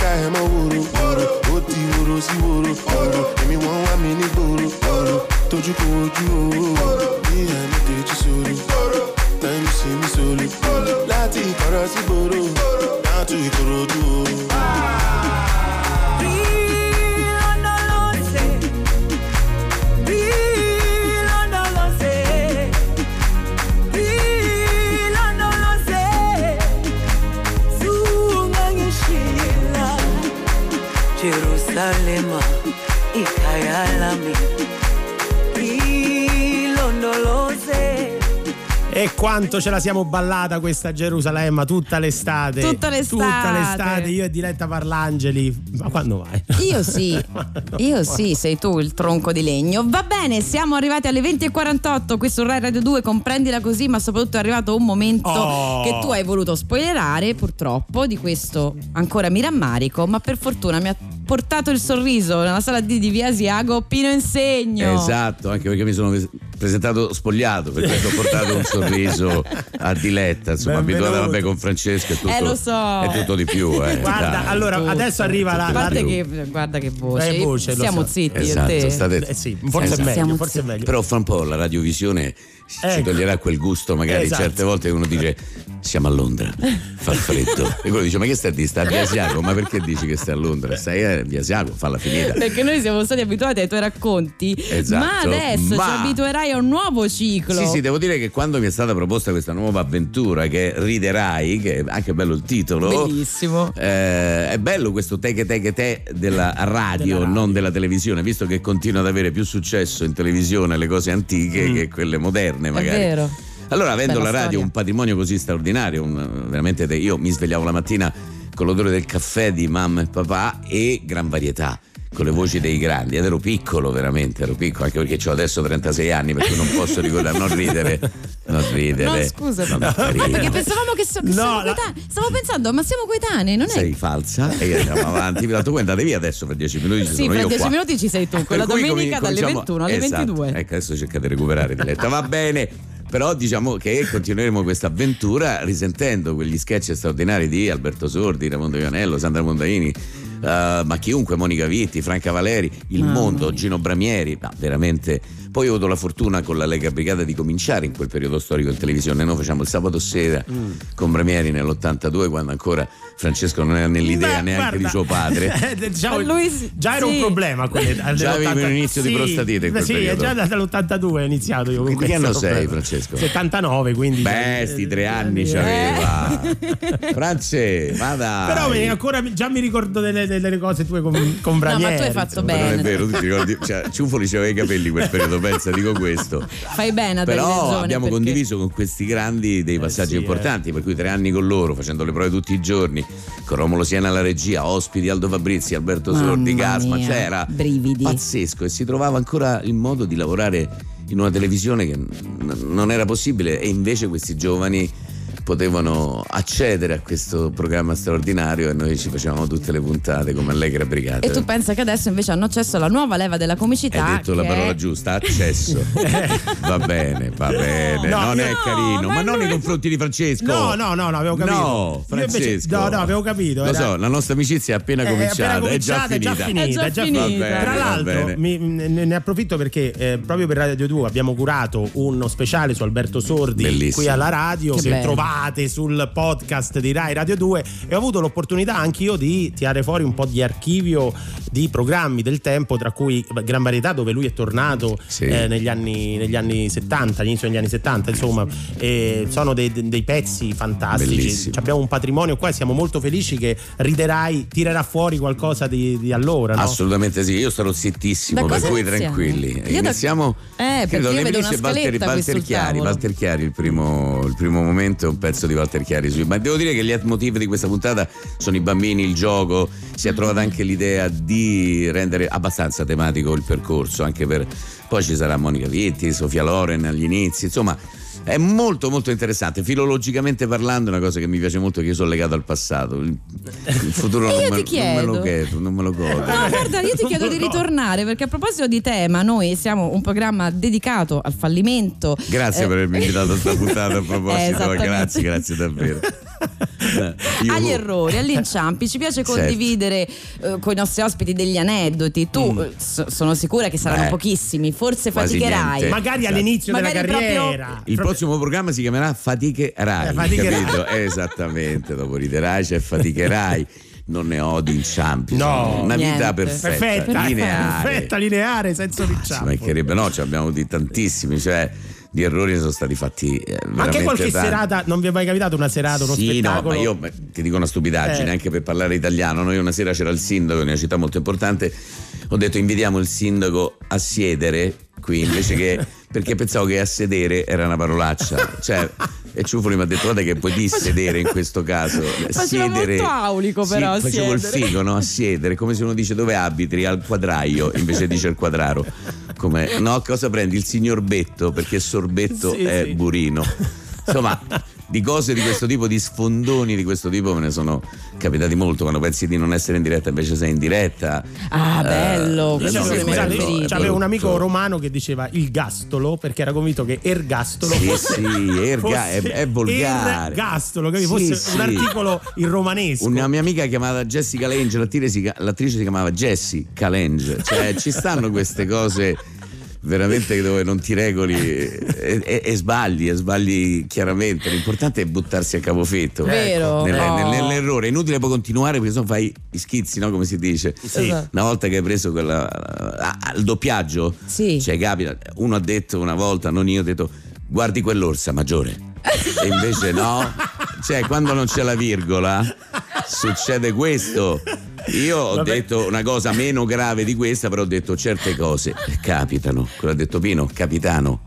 ká ẹ mọ wòrò wòrò ó ti wòrò sí wòrò wòrò èmi wọ́n wá mi ní gbòòrò wòrò tójú kò ojú òòrò bí ẹni kejì sórí tẹ́mi ṣe mí sórí láti ìkọ̀rọ̀ sí gbòòrò láti ìkòròdú òòrò. Jerusalema ikayalami ilondoloze E quanto ce la siamo ballata questa Gerusalemme tutta l'estate. Tutta l'estate. Tutta l'estate. Io e Diletta Parlangeli. Ma quando vai? Io sì, io sì, sei tu il tronco di legno. Va bene, siamo arrivati alle 20.48 qui su Rai Radio 2, comprendila così, ma soprattutto è arrivato un momento Oh. che tu hai voluto spoilerare, purtroppo, di questo ancora mi rammarico, ma per fortuna mi ha portato il sorriso nella sala D di Via Asiago Pino Insegno. Esatto, anche perché mi sono presentato spogliato perché ho portato un sorriso a Diletta, insomma, Benvenuto. abituata vabbè con Francesca è tutto, Eh, lo so. è tutto di più. Eh, Guarda, dai. allora Tutto. adesso arriva la. A parte la- che, guarda che voce, Eh, voce, siamo so. zitti io Esatto, e te. state- Eh sì, forse Esatto. è meglio, forse è meglio. Però fra un po' la radiovisione ci Ecco. toglierà quel gusto, magari Esatto. certe volte uno dice siamo a Londra, fa freddo. E quello dice ma che stai a dire? Sta a Biasiago, ma perché dici che stai a Londra? Stai a Biasiago, falla finita. Perché noi siamo stati abituati ai tuoi racconti, Esatto, ma adesso ma- ci abituerai a un nuovo ciclo. Sì, sì, devo dire che quando mi è stata proposta questa nuova avventura che riderai, che è anche bello il titolo. Bellissimo. eh, è bello questo te che te che te della radio, Della radio. non della televisione, visto che continua ad avere più successo in televisione le cose antiche Mm. che quelle moderne, È magari. vero. Allora, avendo Bella la radio storia. un patrimonio così straordinario, un- veramente te- io mi svegliavo la mattina con l'odore del caffè di mamma e papà e gran varietà. Con le voci dei grandi, ed ero piccolo veramente, ero piccolo, anche perché ho adesso 36 anni, per cui non posso ricordare, non ridere, non ridere. No, scusa. non ridere. perché pensavamo che, so- che No, siamo la- coetanei. Stavo pensando, ma siamo coetanei, non è? Sei falsa e andiamo avanti. Mi "Voi andate via adesso per 10 minuti. ci Sì, io 10 qua." minuti ci sei tu, quella Per domenica comin- dalle cominciamo- 21 alle Esatto. 22. Ecco, adesso cerca di recuperare Diletta. Va bene. Però diciamo che continueremo questa avventura risentendo quegli sketch straordinari di Alberto Sordi, Ramondo Ionello, Sandra Mondaini, eh, ma chiunque, Monica Vitti, Franca Valeri, Il Mondo. Gino Bramieri, ma veramente. Poi ho avuto la fortuna con la Lega Brigata di cominciare in quel periodo storico in televisione. Noi facciamo il sabato sera Mm. con Bramieri nell'82, quando ancora Francesco non era nell'idea Beh, neanche guarda, di suo padre. eh, diciamo, Ma lui già era sì. un problema. quelle- Già avevi dell'80 un inizio di Sì, prostatite in quel Sì, è periodo. già dall'82 ho iniziato io. con Di che anno sei, problema. Francesco? 79, quindi. Beh, sti tre anni c'aveva. France, vada. Però mi- ancora già mi ricordo delle, delle cose tue con, con No, ma tu hai fatto Ma non è bene. vero, tu ti ricordi? Cioè, Ciuffoli c'aveva i capelli quel periodo, pensa, dico questo. Fai bene a Però ragione, abbiamo perché- condiviso con questi grandi dei passaggi sì, eh. importanti, per cui tre anni con loro, facendo le prove tutti i giorni, con Romolo Siena alla regia, ospiti Aldo Fabrizi, Alberto Mamma Sordi, Gasma, mia, cioè era brividi. pazzesco e si trovava ancora il modo di lavorare in una televisione che n- non era possibile e invece questi giovani potevano accedere a questo programma straordinario e noi ci facevamo tutte le puntate come Allegra Brigate. E tu pensa che adesso invece hanno accesso alla nuova leva della comicità. Hai detto la parola è- giusta, accesso. va bene, va bene. No, non io- è carino, ma, non nei confronti di Francesco. No, no, no, no, avevo capito. No, Io invece- Francesco. no, no, avevo capito. Lo era- so, la nostra amicizia è appena è cominciata, appena è già cominciata, finita. È già finita, è già finita. Bene, Tra l'altro, mi- ne ne approfitto perché eh, proprio per Radio 2 abbiamo curato uno speciale su Alberto Sordi Bellissimo. qui alla radio Che che bello. trovate sul podcast di Rai Radio 2 e ho avuto l'opportunità anch'io di tirare fuori un po' di archivio di programmi del tempo, tra cui Gran Varietà dove lui è tornato Sì. eh, negli, anni, negli anni 70, all'inizio degli anni 70, insomma, e sono dei, dei pezzi fantastici. Abbiamo un patrimonio qua e siamo molto felici che riderai, tirerà fuori qualcosa di, di allora. No? Assolutamente sì, io sarò zittissimo, Da per cui iniziamo? tranquilli. Io da- Iniziamo. Eh, perché io vedo una Walter, Walter Chiari. Walter Chiari, il primo, il primo momento pezzo di Walter Chiari. su- Ma devo dire che gli leitmotiv di questa puntata sono i bambini, il gioco. Si è trovata anche l'idea di rendere abbastanza tematico il percorso, anche per. Poi ci sarà Monica Vitti, Sofia Loren agli inizi, insomma. È molto molto interessante, filologicamente parlando è una cosa che mi piace molto che io sono legato al passato, il, il futuro non me, non me lo chiedo. non me lo godo. No, guarda, io ti chiedo di ritornare perché a proposito di tema, noi siamo un programma dedicato al fallimento. Grazie eh, per avermi invitato a questa puntata a proposito, esattamente. grazie, grazie davvero. Eh, io- agli errori, agli inciampi. Ci piace Certo. condividere eh, con i nostri ospiti degli aneddoti. Tu eh, so- sono sicura che saranno Mm. Beh, pochissimi, forse faticherai. niente. Magari Esatto. all'inizio Magari della proprio- carriera. Il prossimo programma si chiamerà Fatiche Rai, Eh, Fatiche Rai. capito? Esattamente, dopo riderai c'è Fatiche Rai. Non ne ho di inciampi, No, una vita niente. perfetta, Perfetta, lineare. perfetta, lineare, senza Ci ricciampo. mancherebbe, no, ci abbiamo avuti tantissimi, cioè di errori sono stati fatti eh, Ma anche qualche tanti. serata, non vi è mai capitato una serata, uno sì, spettacolo? no, ma io ti dico una stupidaggine Eh. anche per parlare italiano. Noi una sera c'era il sindaco in una città molto importante. Ho detto invitiamo il sindaco a siedere qui invece che perché pensavo che a sedere era una parolaccia. Cioè, e Ciufoli mi ha detto guarda che puoi dissedere in questo caso. Faceva Siedere. molto aulico, Sì, però, a facevo il siedere. figo, no? A siedere, come se uno dice dove abiti, al quadraio, invece dice al quadraro. Come, no, cosa prendi? Il signor Betto, perché sorbetto Sì, è sì. burino. Insomma, di cose di questo tipo, di sfondoni di questo tipo me ne sono capitati molto. Quando pensi di non essere in diretta, invece sei in diretta. Ah, Eh, bello, c'avevo, miei scusate, bello, c'avevo un amico romano che diceva il gastolo perché era convinto che ergastolo Sì, fosse, sì, erga- fosse è- è volgare. ergastolo, capito? Sì, fosse sì. un articolo in romanesco. Una mia amica chiamata Jessica Lange, l'attrice si, l'attrice si chiamava Jessica Lange. Cioè, ci stanno queste cose veramente dove non ti regoli e, e- e sbagli, e sbagli chiaramente. L'importante è buttarsi a capofitto. Vero? No. nel- nell'errore. È inutile poi continuare perché sennò fai i schizzi, no? Come si dice. Sì. Esatto. Una volta che hai preso quella, il doppiaggio, Sì. cioè capita, uno ha detto una volta, non io, ho detto guardi quell'orsa maggiore. E invece no, cioè quando non c'è la virgola succede questo. Io ho Vabbè. detto una cosa meno grave di questa, però ho detto certe cose capitano. Quello ha detto Pino, capitano.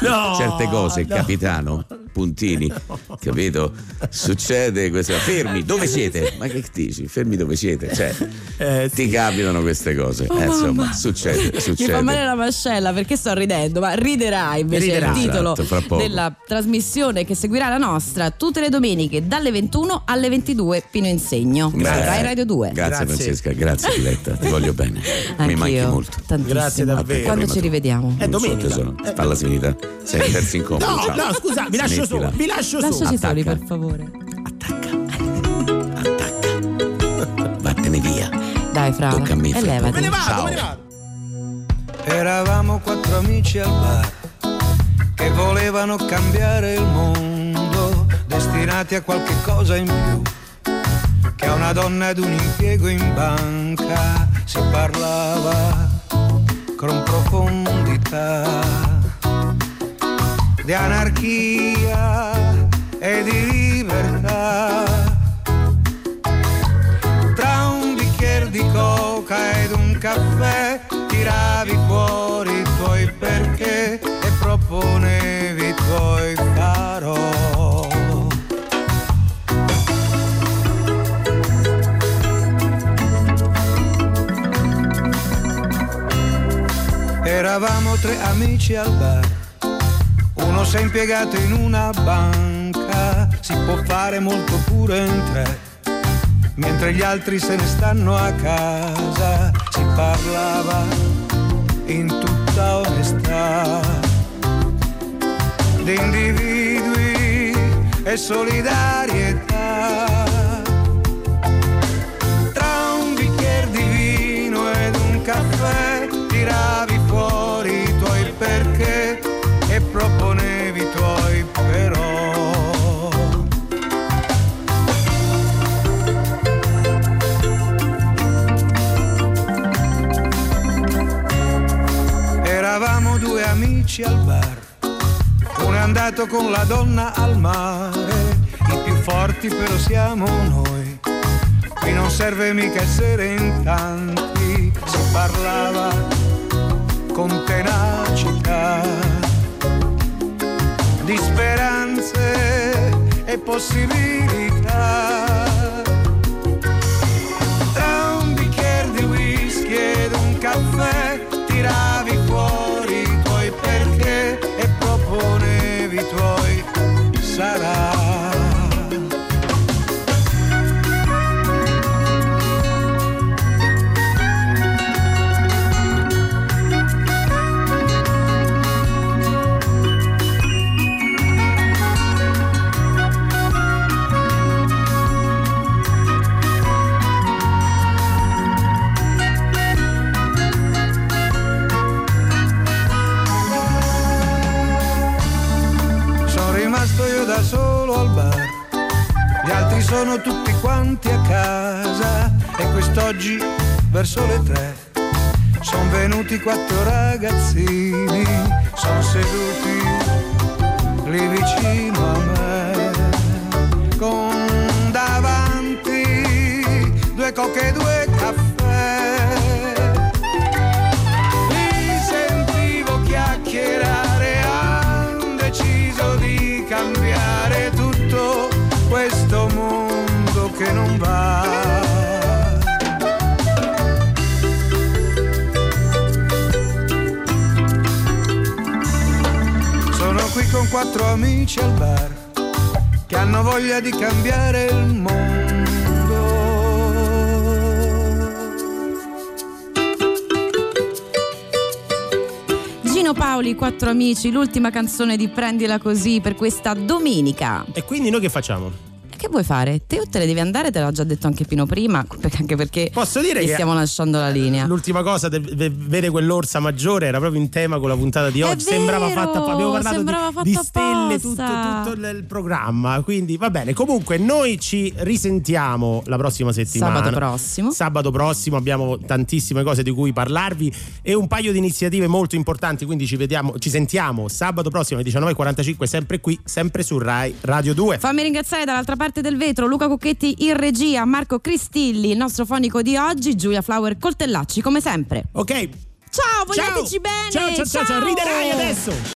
No, certe cose, no. capitano. Puntini, capito? Succede questo. Fermi, dove siete? Ma che dici? Fermi dove siete? Cioè, Eh, ti capitano queste cose. Oh, Eh, insomma, mamma. succede, Mi succede. fa male la mascella perché sto ridendo, ma riderai invece Riderai. il titolo Esatto, della trasmissione che seguirà la nostra tutte le domeniche dalle 21 alle 22 Pino Insegno. Grazie. Rai Radio 2. Grazie, Grazie. Francesca, grazie Diletta, ti voglio bene. Mi Anch'io, manchi molto. Tantissimo. Grazie davvero. Quando ci rivediamo? È Non so, domenica. tesoro. Eh, Falla finita. Sei in terzo incontro. No, ciao. no, scusa, vi lascio Solo, vi lascio solo. Lasciaci soli Attacca. per favore. Vattene via. Dai, Fra. Tocca a me, E levati. Me ne vado, Ciao. me ne vado. Eravamo quattro amici al bar che volevano cambiare il mondo, destinati a qualche cosa in più. Che a una donna ed un impiego in banca si parlava con profondità di anarchia e di libertà. Tra un bicchiere di coca ed un caffè tiravi fuori i tuoi perché e proponevi i tuoi farò. Eravamo tre amici al bar uno è impiegato in una banca, si può fare molto pure in tre, mentre gli altri se ne stanno a casa, si parlava in tutta onestà di individui e solidarietà. Andato con la donna al mare, i più forti però siamo noi. Qui non serve mica essere in tanti, si parlava con tenacità di speranze e possibilità. Amici, l'ultima canzone di Prendila Così per questa domenica. E quindi noi che facciamo? Vuoi fare? Te o te ne devi andare, te l'ha già detto anche Pino prima, perché- anche perché Posso dire che stiamo lasciando la linea. L'ultima cosa, de- de- vedere quell'orsa maggiore era proprio in tema con la puntata di È oggi. sembrava vero, fatta, abbiamo parlato sembrava di, fatta di stelle tutto, tutto il, il programma. Quindi va bene. Comunque, noi ci risentiamo la prossima settimana. Sabato prossimo. Sabato prossimo abbiamo tantissime cose di cui parlarvi e un paio di iniziative molto importanti. Quindi ci vediamo, ci sentiamo sabato prossimo alle 19.45, sempre qui, sempre su Rai Radio 2. Fammi ringraziare dall'altra parte del vetro Luca Cocchetti in regia, Marco Cristilli, il nostro fonico di oggi, Giulia Flower Coltellacci, come sempre. Ok. Ciao, vogliateci bene! Ciao, ciao, ciao, ciao, riderai adesso!